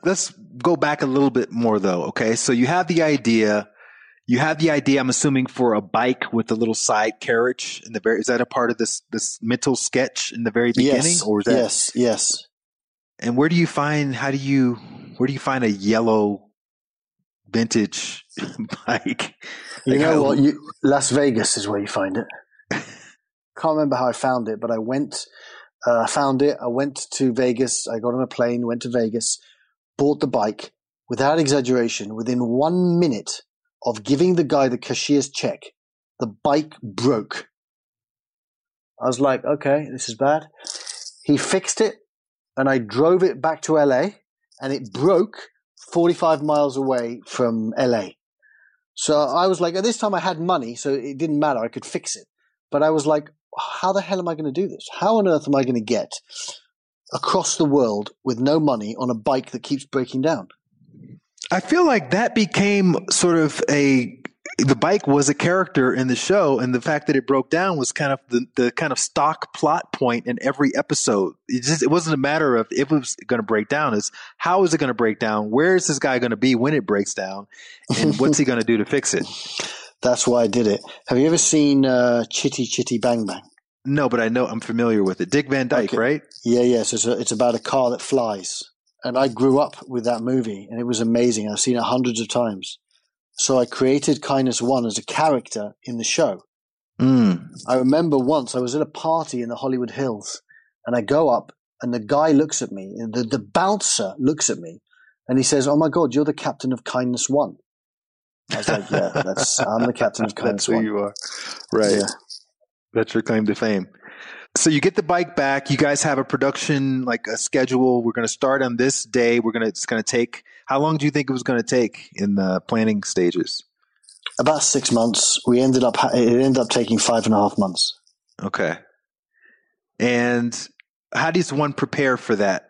S1: Let's go back a little bit more though. Okay. So you have the idea. You have the idea, I'm assuming, for a bike with a little side carriage in the very, is that a part of this, this mental sketch in the very beginning?
S2: yes,
S1: Or is that,
S2: yes, yes.
S1: and where do you find, how do you, where do you find a yellow vintage [laughs] bike?
S2: You
S1: Like
S2: know
S1: how-
S2: what? You, Las Vegas is where you find it. [laughs] Can't remember how I found it, but I went, uh, found it. I went to Vegas. I got on a plane, went to Vegas, bought the bike. Without exaggeration, within one minute of giving the guy the cashier's check, the bike broke. I was like, okay, this is bad. He fixed it, and I drove it back to LA, and it broke 45 miles away from LA. So I was like, at this time I had money, so it didn't matter. I could fix it. But I was like, how the hell am I going to do this? How on earth am I going to get across the world with no money on a bike that keeps breaking down?
S1: I feel like that became sort of a the bike was a character in the show, and the fact that it broke down was kind of the, the kind of stock plot point in every episode. It just it wasn't a matter of if it was going to break down; is how is it going to break down? Where is this guy going to be when it breaks down, and what's he going to do to fix it? [laughs]
S2: That's why I did it. Have you ever seen uh, Chitty Chitty Bang Bang?
S1: No, but I know I'm familiar with it. Dick Van Dyke,
S2: Okay.
S1: right?
S2: Yeah, yes. it's, a, it's about a car that flies. And I grew up with that movie, and it was amazing. I've seen it hundreds of times. So I created Kindness One as a character in the show.
S1: Mm.
S2: I remember once I was at a party in the Hollywood Hills, and I go up, and the guy looks at me, the, the bouncer looks at me, and he says, Oh my God, you're the captain of Kindness One. I was like, Yeah, that's, I'm the captain of [laughs] Kindness
S1: That's who you are, right?
S2: Yeah.
S1: That's your claim to fame. So you get the bike back. You guys have a production like a schedule. We're going to start on this day. We're going to it's going to take. How long do you think it was going to take in the planning stages?
S2: About six months. We ended up, it ended up taking five and a half months.
S1: Okay. And how does one prepare for that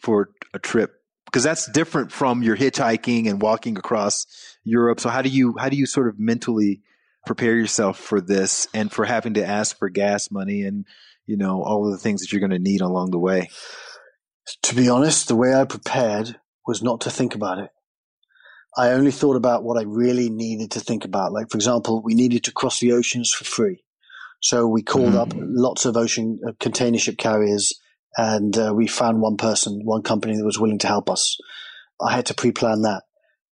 S1: for a trip? Because that's different from your hitchhiking and walking across Europe. So how do you how do you sort of mentally prepare yourself for this and for having to ask for gas money and you know all of the things that you're going to need along the way?
S2: To be honest, the way I prepared was not to think about it. I only thought about what I really needed to think about. Like, for example, we needed to cross the oceans for free. So we called
S1: Mhm.
S2: up lots of ocean uh, container ship carriers and uh, we found one person, one company that was willing to help us. I had to pre plan that.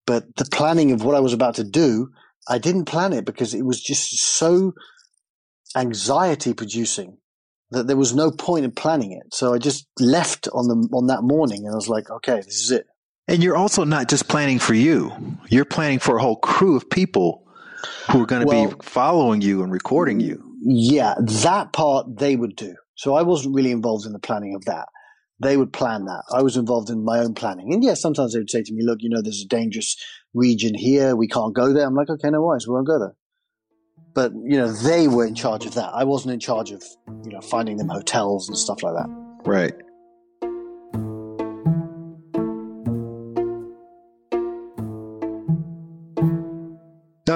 S2: But the planning of what I was about to do, I didn't plan it because it was just so anxiety producing that there was no point in planning it. So I just left on the on that morning, and I was like, okay, this is it.
S1: And you're also not just planning for you. You're planning for a whole crew of people who are going to
S2: Well-
S1: be following you and recording you.
S2: Yeah, that part they would do. So I wasn't really involved in the planning of that. They would plan that. I was involved in my own planning. And yes, sometimes they would say to me, look, you know, there's a dangerous region here. We can't go there. I'm like, okay, no worries. We won't go there. But, you know, they were in charge of that. I wasn't in charge of, you know, finding them hotels and stuff like that.
S1: Right.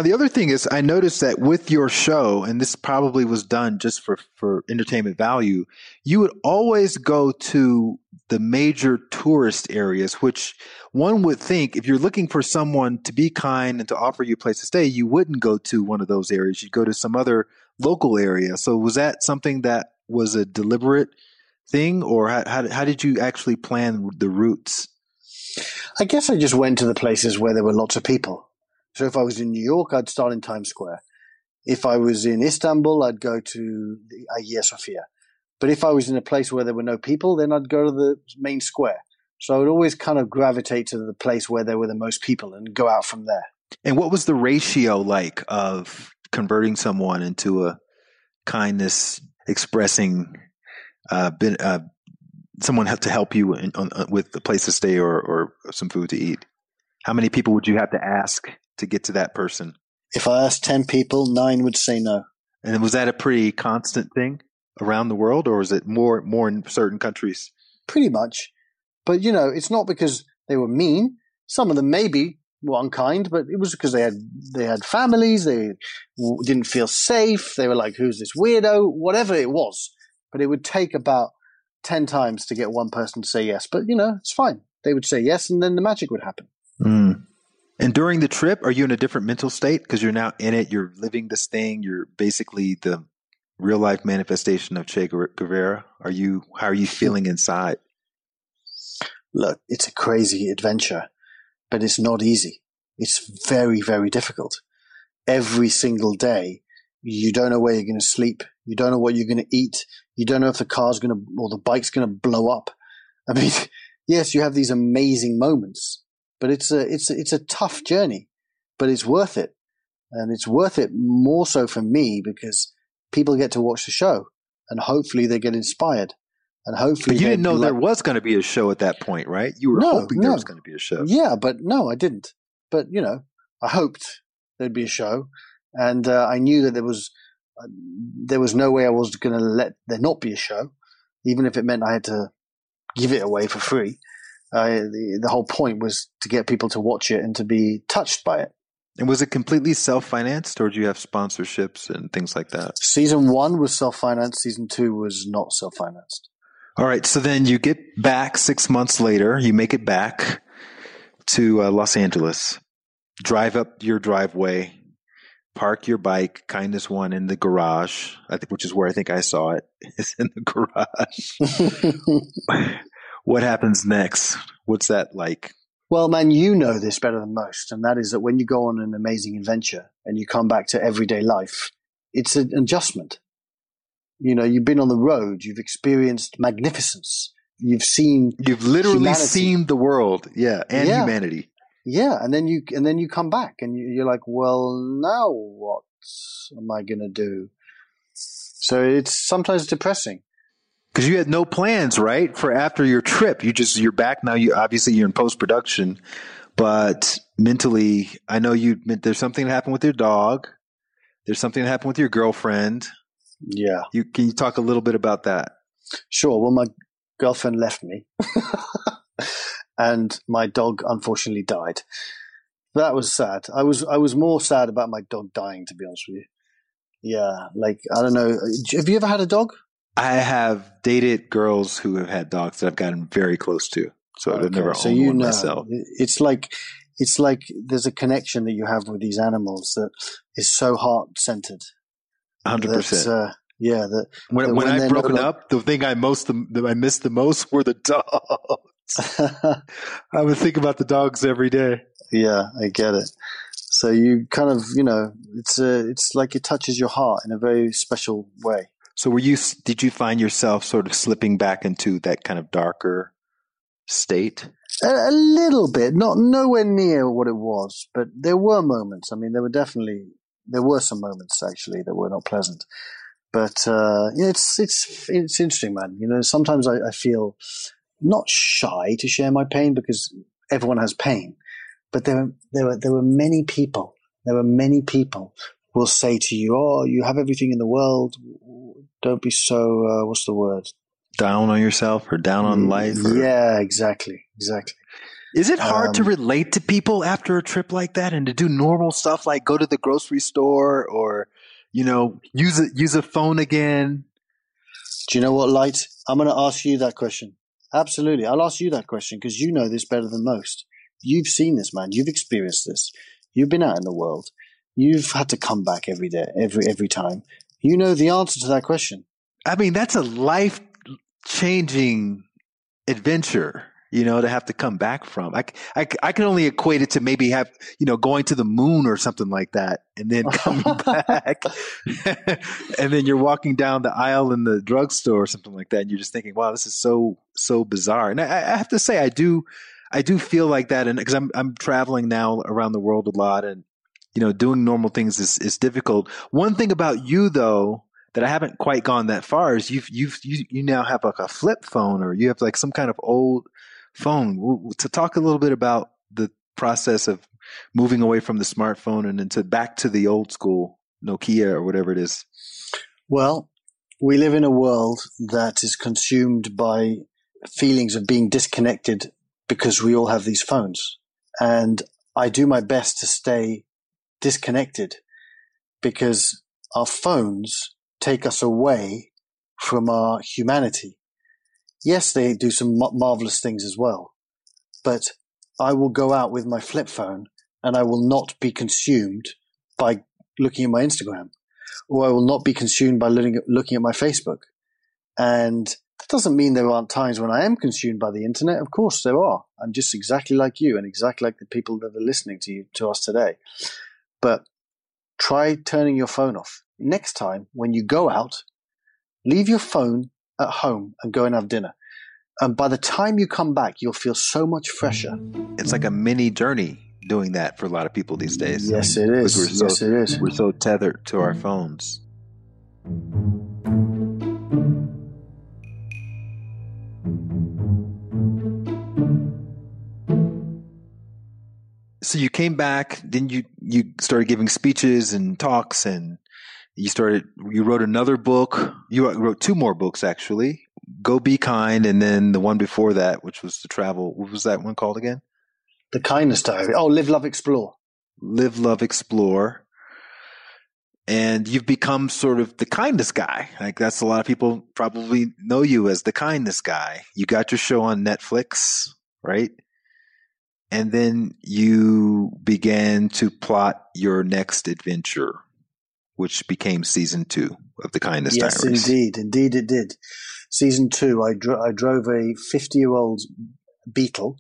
S1: The other thing is I noticed that with your show, and this probably was done just for, for entertainment value, you would always go to the major tourist areas, which one would think if you're looking for someone to be kind and to offer you a place to stay, you wouldn't go to one of those areas. You'd go to some other local area. So was that something that was a deliberate thing, or how, how, how did you actually plan the routes?
S2: I guess I just went to the places where there were lots of people. So if I was in New York, I'd start in Times Square. If I was in Istanbul, I'd go to Hagia Sophia. But if I was in a place where there were no people, then I'd go to the main square. So I would always kind of gravitate to the place where there were the most people and go out from there.
S1: And what was the ratio like of converting someone into a kindness expressing uh, uh, someone to help you in, on, uh, with a place to stay or, or some food to eat? How many people would you have to ask to get to that person?
S2: If I asked 10 people, nine would say no.
S1: And was that a pretty constant thing around the world, or was it more more in certain countries?
S2: Pretty much. But, you know, it's not because they were mean. Some of them maybe were unkind, but it was because they had they had families. They didn't feel safe. They were like, "Who's this weirdo?" Whatever it was. But it would take about ten times to get one person to say yes. But you know, it's fine. They would say yes, and then the magic would happen.
S1: Mm. And during the trip, are you in a different mental state because you're now in it? You're living this thing. You're basically the real life manifestation of Che Guevara. Are you? How are you feeling inside?
S2: Look, it's a crazy adventure, but it's not easy. It's very, very difficult. Every single day, you don't know where you're going to sleep. You don't know what you're going to eat. You don't know if the car's going to or the bike's going to blow up. I mean, [laughs] yes, you have these amazing moments, but it's a it's a, it's a tough journey, but it's worth it, and it's worth it more so for me because people get to watch the show, and hopefully they get inspired, and hopefully.
S1: But you didn't know there was going to be a show at that point, right? You were no, hoping no. there was going to be a show.
S2: Yeah, but no, I didn't. But you know, I hoped there'd be a show, and uh, I knew that there was uh, there was no way I was going to let there not be a show, even if it meant I had to give it away for free. Uh, the, the whole point was to get people to watch it and to be touched by it.
S1: And was it completely self financed, or did you have sponsorships and things like that?
S2: Season one was self financed. Season two was not self financed.
S1: All right. So then you get back six months later. You make it back to uh, Los Angeles. Drive up your driveway. Park your bike, kindness one, in the garage. I think, which is where I think I saw it. [laughs] It's in the garage. [laughs] what happens next? What's that like?
S2: Well, man, you know this better than most, and that is that when you go on an amazing adventure and you come back to everyday life, it's an adjustment. You know, you've been on the road, you've experienced magnificence, you've seen,
S1: you've literally humanity. seen the world, yeah, and yeah. humanity.
S2: Yeah, and then you and then you come back and you're like, well, now what am I going to do? So it's sometimes depressing
S1: because you had no plans, right, for after your trip. You just you're back now. You obviously you're in post production, but mentally, I know you. There's something that happened with your dog. There's something that happened with your girlfriend.
S2: Yeah.
S1: You can you talk a little bit about that?
S2: Sure. Well, my girlfriend left me, [laughs] and my dog unfortunately died. That was sad. I was I was more sad about my dog dying, to be honest with you. Yeah, like I don't know. Have you ever had a dog?
S1: I have dated girls who have had dogs that I've gotten very close to. So okay. I've never so owned you one know, myself.
S2: It's like it's like there's a connection that you have with these animals that is so heart centered.
S1: Hundred percent. Uh,
S2: yeah. That
S1: when, that when, when I broke no, up, the thing I most that I missed the most were the dogs. [laughs] I would think about the dogs every day.
S2: Yeah, I get it. So you kind of, you know, it's a, it's like it touches your heart in a very special way.
S1: So were you did you find yourself sort of slipping back into that kind of darker state?
S2: A, a, little bit, not nowhere near what it was, but there were moments. I mean, there were definitely there were some moments actually that were not pleasant. But uh, it's it's it's interesting, man. You know, sometimes I, I feel not shy to share my pain because everyone has pain, but there there were there were many people. There were many people will say to you, "Oh, you have everything in the world. Don't be so. Uh, what's the word?
S1: Down on yourself or down on life."
S2: Or... Yeah, exactly, exactly.
S1: Is it hard um, to relate to people after a trip like that and to do normal stuff like go to the grocery store or you know use a use a phone again?
S2: Do you know what, Light? I'm going to ask you that question. Absolutely. I'll ask you that question because you know this better than most. You've seen this, man. You've experienced this. You've been out in the world. You've had to come back every day, every every time. You know the answer to that question.
S1: I mean, that's a life changing adventure you know, to have to come back from. I, I, I can only equate it to maybe have, you know, going to the moon or something like that and then [laughs] coming back. [laughs] and then you're walking down the aisle in the drugstore or something like that. And you're just thinking, wow, this is so, so bizarre. And I, I have to say, I do, I do feel like that. And because I'm, I'm traveling now around the world a lot and, you know, doing normal things is, is difficult. One thing about you though, that I haven't quite gone that far is you've you've you, you now have like a flip phone or you have like some kind of old phone. To talk a little bit about the process of moving away from the smartphone and into back to the old school Nokia or whatever it is.
S2: Well, we live in a world that is consumed by feelings of being disconnected because we all have these phones. And I do my best to stay disconnected because our phones take us away from our humanity. Yes, they do some marvelous things as well, but I will go out with my flip phone and I will not be consumed by looking at my Instagram or I will not be consumed by looking at, looking at my Facebook. And that doesn't mean there aren't times when I am consumed by the internet. Of course there are. I'm just exactly like you and exactly like the people that are listening to you, to us today. But try turning your phone off. Next time when you go out, leave your phone at home and go and have dinner. And by the time you come back, you'll feel so much fresher.
S1: It's like a mini journey doing that for a lot of people these days.
S2: Yes, it is. So, yes, it is.
S1: We're so tethered to our phones. So you came back, then you you started giving speeches and talks and you started you wrote another book. You wrote two more books actually go be kind and then the one before that which was the travel what was that one called again?
S2: The kindness diary. Oh live love explore.
S1: Live love explore. And you've become sort of the kindness guy. Like that's a lot of people probably know you as the kindness guy. You got your show on netflix right and then you began to plot your next adventure which became season two of the Kindness
S2: yes,
S1: Diaries.
S2: Yes, indeed, indeed it did. Season two, I, dro- I drove a fifty-year-old beetle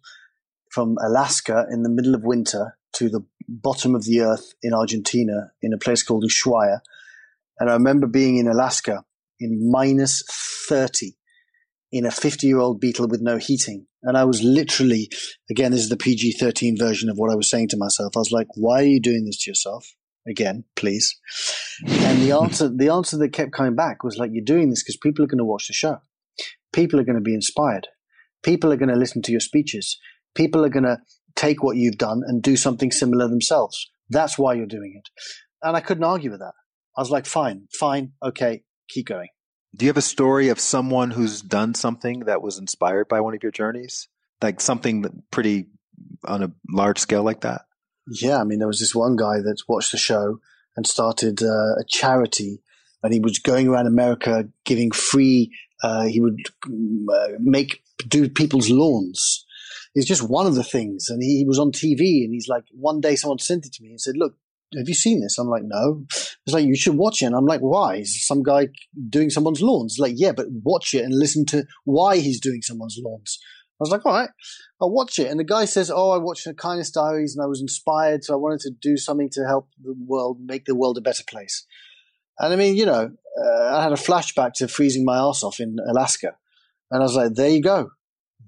S2: from Alaska in the middle of winter to the bottom of the earth in Argentina in a place called Ushuaia, and I remember being in Alaska in minus thirty in a 50 year old Beetle with no heating. And I was literally, again, this is the PG 13 version of what I was saying to myself. I was like, why are you doing this to yourself? again, please. And the [laughs] answer, the answer that kept coming back was like, you're doing this because people are going to watch the show. People are going to be inspired. People are going to listen to your speeches. People are going to take what you've done and do something similar themselves. That's why you're doing it. And I couldn't argue with that. I was like, fine, fine, okay, keep going.
S1: Do you have a story of someone who's done something that was inspired by one of your journeys? Like something pretty on a large scale like that?
S2: Yeah, I mean, there was this one guy that watched the show and started uh, a charity, and he was going around America giving free. Uh, he would uh, make do people's lawns. It's just one of the things, and he, he was on TV, and he's like, one day someone sent it to me and said, "Look, have you seen this? I'm like, no. It's like, you should watch it. And I'm like, why? Is some guy doing someone's lawns? like, yeah, but watch it and listen to why he's doing someone's lawns. I was like, all right, I'll watch it. And the guy says, oh, I watched the Kindness Diaries and I was inspired. So I wanted to do something to help the world, make the world a better place. And I mean, you know, uh, I had a flashback to freezing my ass off in Alaska. And I was like, there you go.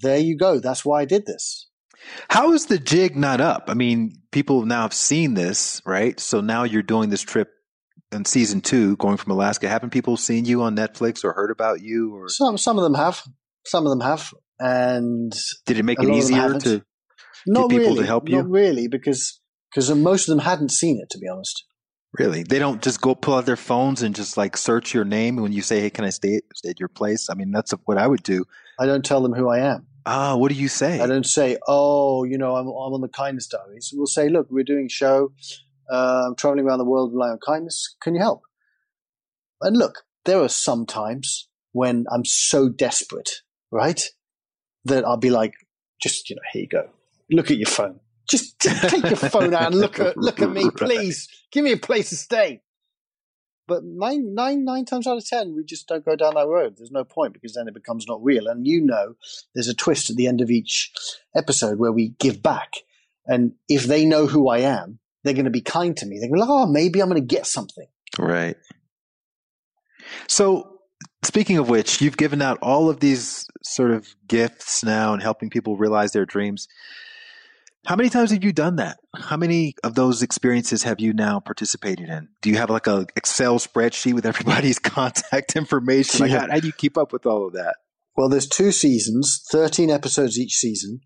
S2: There you go. That's why I did this.
S1: How is the jig not up? I mean, people now have seen this, right? So now you're doing this trip in season two, going from Alaska. Haven't people seen you on Netflix or heard about you? Or
S2: some some of them have. Some of them have. And
S1: did it make it easier to
S2: not
S1: get people
S2: really,
S1: to help you?
S2: Not really, because because most of them hadn't seen it. To be honest,
S1: really, they don't just go pull out their phones and just like search your name when you say, "Hey, can I stay, stay at your place?" I mean, that's what I would do.
S2: I don't tell them who I am.
S1: Ah, what do you say?
S2: I don't say, "Oh, you know, I'm, I'm on the kindness diaries." We'll say, "Look, we're doing a show. Uh, I'm traveling around the world relying on kindness. Can you help?" And look, there are some times when I'm so desperate, right? that I'll be like, just you know, here you go. Look at your phone. Just take your phone out and look at look at me, [laughs] please. Give me a place to stay. But nine, nine, nine times out of ten, we just don't go down that road. There's no point because then it becomes not real. And you know, there's a twist at the end of each episode where we give back. And if they know who I am, they're going to be kind to me. They're going to be like, oh, maybe I'm going to get something.
S1: Right. So, speaking of which, you've given out all of these sort of gifts now and helping people realize their dreams. How many times have you done that? How many of those experiences have you now participated in? Do you have like a Excel spreadsheet with everybody's [laughs] contact information? Like,
S2: Yeah.
S1: how, how do you keep up with all of that?
S2: Well, there's two seasons, 13 episodes each season.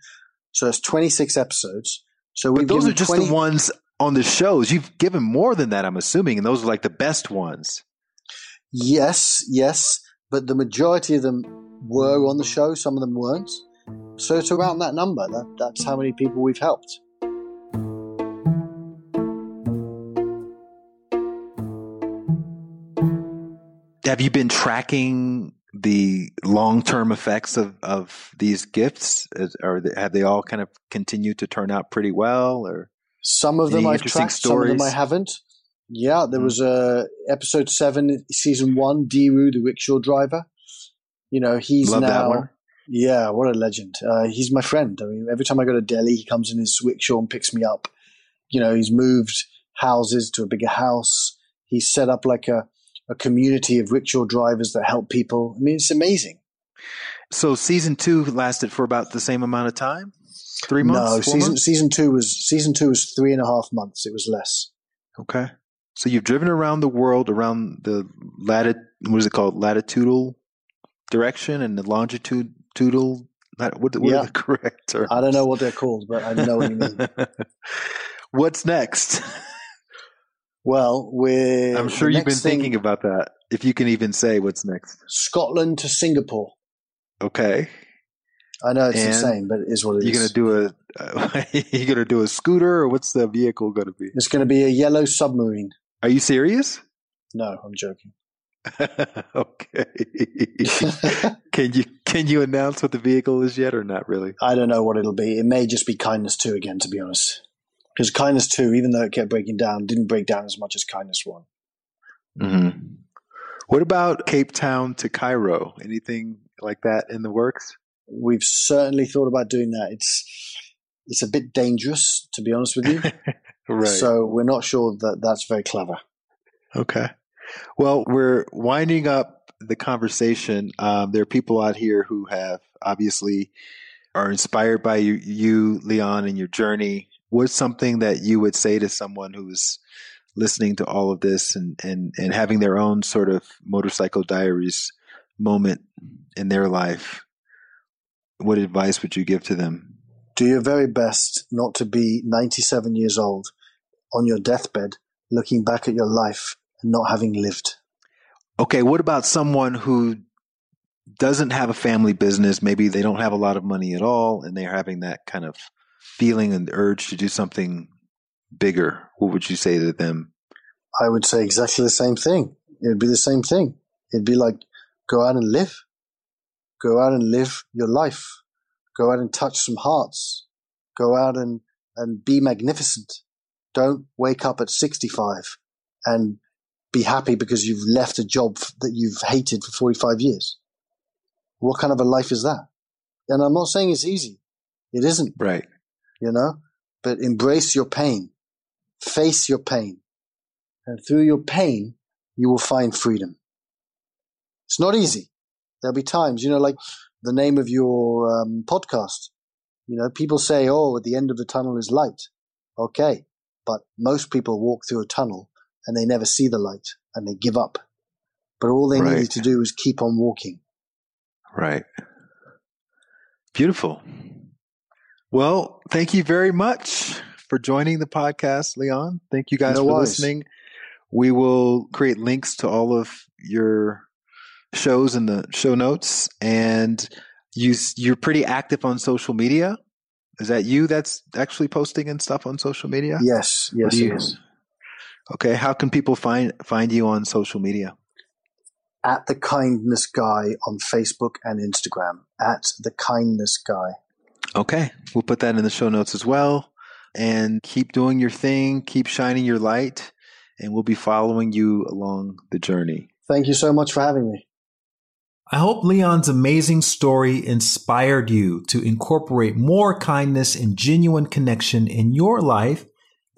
S2: So that's 26 episodes. So we've
S1: those are just
S2: 20
S1: the ones on the shows. You've given more than that, I'm assuming, and those are like the best ones.
S2: Yes, yes. But the majority of them were on the show. Some of them weren't. So it's around that number. That, that's how many people we've helped.
S1: Have you been tracking the long term effects of, of these gifts? Or have they all kind of continued to turn out pretty well? Or
S2: Some of them I've tracked, some of them I haven't. Yeah, there
S1: Mm.
S2: was a episode seven, season one, Diru, the rickshaw driver. You know, he's
S1: love
S2: now. Yeah, what a legend. Uh, he's my friend. I mean, every time I go to Delhi, he comes in his rickshaw and picks me up. You know, he's moved houses to a bigger house. He's set up like a, a community of rickshaw drivers that help people. I mean, it's amazing.
S1: So season two lasted for about the same amount of time? Three months?
S2: no, season
S1: months?
S2: season two was season two was three and a half months. It was less.
S1: Okay. So you've driven around the world around the latitude, what is it called? Latitudinal direction and the longitudinal. Lat- What, what
S2: Yeah.
S1: are the [laughs] correct terms?
S2: I don't know what they're called, but I know what you mean. [laughs]
S1: What's next?
S2: Well, we're.
S1: I'm sure you've been
S2: thing-
S1: thinking about that. If you can even say what's next.
S2: Scotland to Singapore.
S1: Okay.
S2: I know it's
S1: And
S2: insane, but it is what it
S1: You're
S2: is.
S1: gonna do a uh, [laughs] you're gonna do a scooter or what's the vehicle gonna be?
S2: It's going to be a yellow submarine.
S1: Are you serious?
S2: No, I'm joking. [laughs]
S1: okay. [laughs] can you can you announce what the vehicle is yet or not really?
S2: I don't know what it'll be. It may just be Kindness 2 again, to be honest. Because Kindness 2, even though it kept breaking down, didn't break down as much as Kindness 1.
S1: Mm-hmm. What about Cape Town to Cairo? Anything like that in the works?
S2: We've certainly thought about doing that. It's it's a bit dangerous, to be honest with you. [laughs]
S1: Right.
S2: So we're not sure that that's very clever.
S1: Okay. Well, we're winding up the conversation. Um, there are people out here who have obviously are inspired by you, you, Leon, and your journey. What's something that you would say to someone who's listening to all of this and, and, and having their own sort of motorcycle diaries moment in their life? What advice would you give to them?
S2: Do your very best not to be 97 years old on your deathbed looking back at your life and not having lived.
S1: Okay, what about someone who doesn't have a family business? Maybe they don't have a lot of money at all, and they're having that kind of feeling and urge to do something bigger. What would you say to them?
S2: I would say exactly the same thing. It'd be the same thing. It'd be like go out and live. Go out and live your life. Go out and touch some hearts. Go out and, and be magnificent. Don't wake up at 65 and be happy because you've left a job that you've hated for 45 years. What kind of a life is that? And I'm not saying it's easy. It isn't,
S1: Right.
S2: you know, but embrace your pain. Face your pain. And through your pain, you will find freedom. It's not easy. There'll be times, you know, like the name of your um, podcast. You know, people say, oh, at the end of the tunnel is light. Okay. But most people walk through a tunnel and they never see the light and they give up. But all they
S1: Right.
S2: needed to do was keep on walking.
S1: Right. Beautiful. Well, thank you very much for joining the podcast, Leon. Thank you guys
S2: No
S1: for
S2: worries.
S1: listening. We will create links to all of your shows in the show notes, and you you're pretty active on social media. Is that you that's actually posting and stuff on social media?
S2: Yes,
S1: Or
S2: yes,
S1: do
S2: it
S1: you-
S2: is.
S1: Okay. How can people find find you on social media?
S2: at the kindness guy on Facebook and Instagram. At the kindness guy.
S1: Okay. We'll put that in the show notes as well. And keep doing your thing, keep shining your light, and we'll be following you along the journey.
S2: Thank you so much for having me.
S1: I hope Leon's amazing story inspired you to incorporate more kindness and genuine connection in your life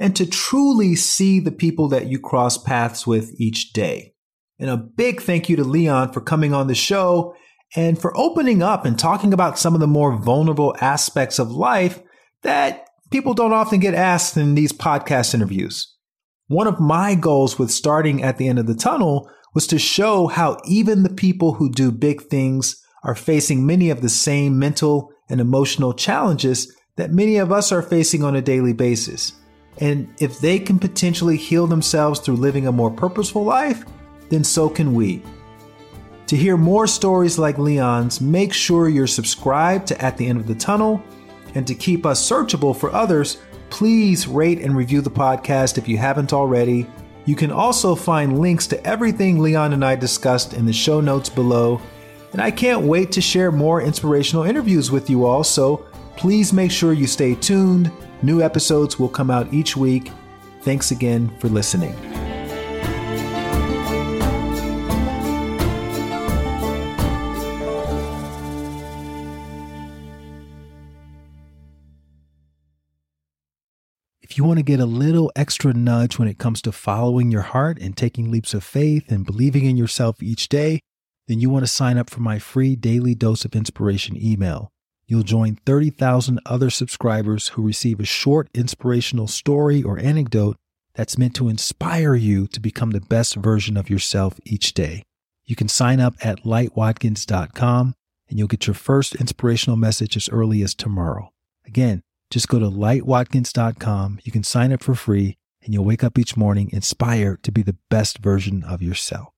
S1: and to truly see the people that you cross paths with each day. And a big thank you to Leon for coming on the show and for opening up and talking about some of the more vulnerable aspects of life that people don't often get asked in these podcast interviews. One of my goals with starting at the end of the tunnel was to show how even the people who do big things are facing many of the same mental and emotional challenges that many of us are facing on a daily basis. And if they can potentially heal themselves through living a more purposeful life, then so can we. To hear more stories like Leon's, make sure you're subscribed to At the End of the Tunnel. And to keep us searchable for others, please rate and review the podcast if you haven't already you can also find links to everything Leon and I discussed in the show notes below. And I can't wait to share more inspirational interviews with you all, so please make sure you stay tuned. New episodes will come out each week. Thanks again for listening. If you want to get a little extra nudge when it comes to following your heart and taking leaps of faith and believing in yourself each day, then you want to sign up for my free daily dose of inspiration email. You'll join 30,000 other subscribers who receive a short inspirational story or anecdote that's meant to inspire you to become the best version of yourself each day. You can sign up at lightwatkins.com and you'll get your first inspirational message as early as tomorrow. Again, just go to lightwatkins.com. You can sign up for free and you'll wake up each morning inspired to be the best version of yourself.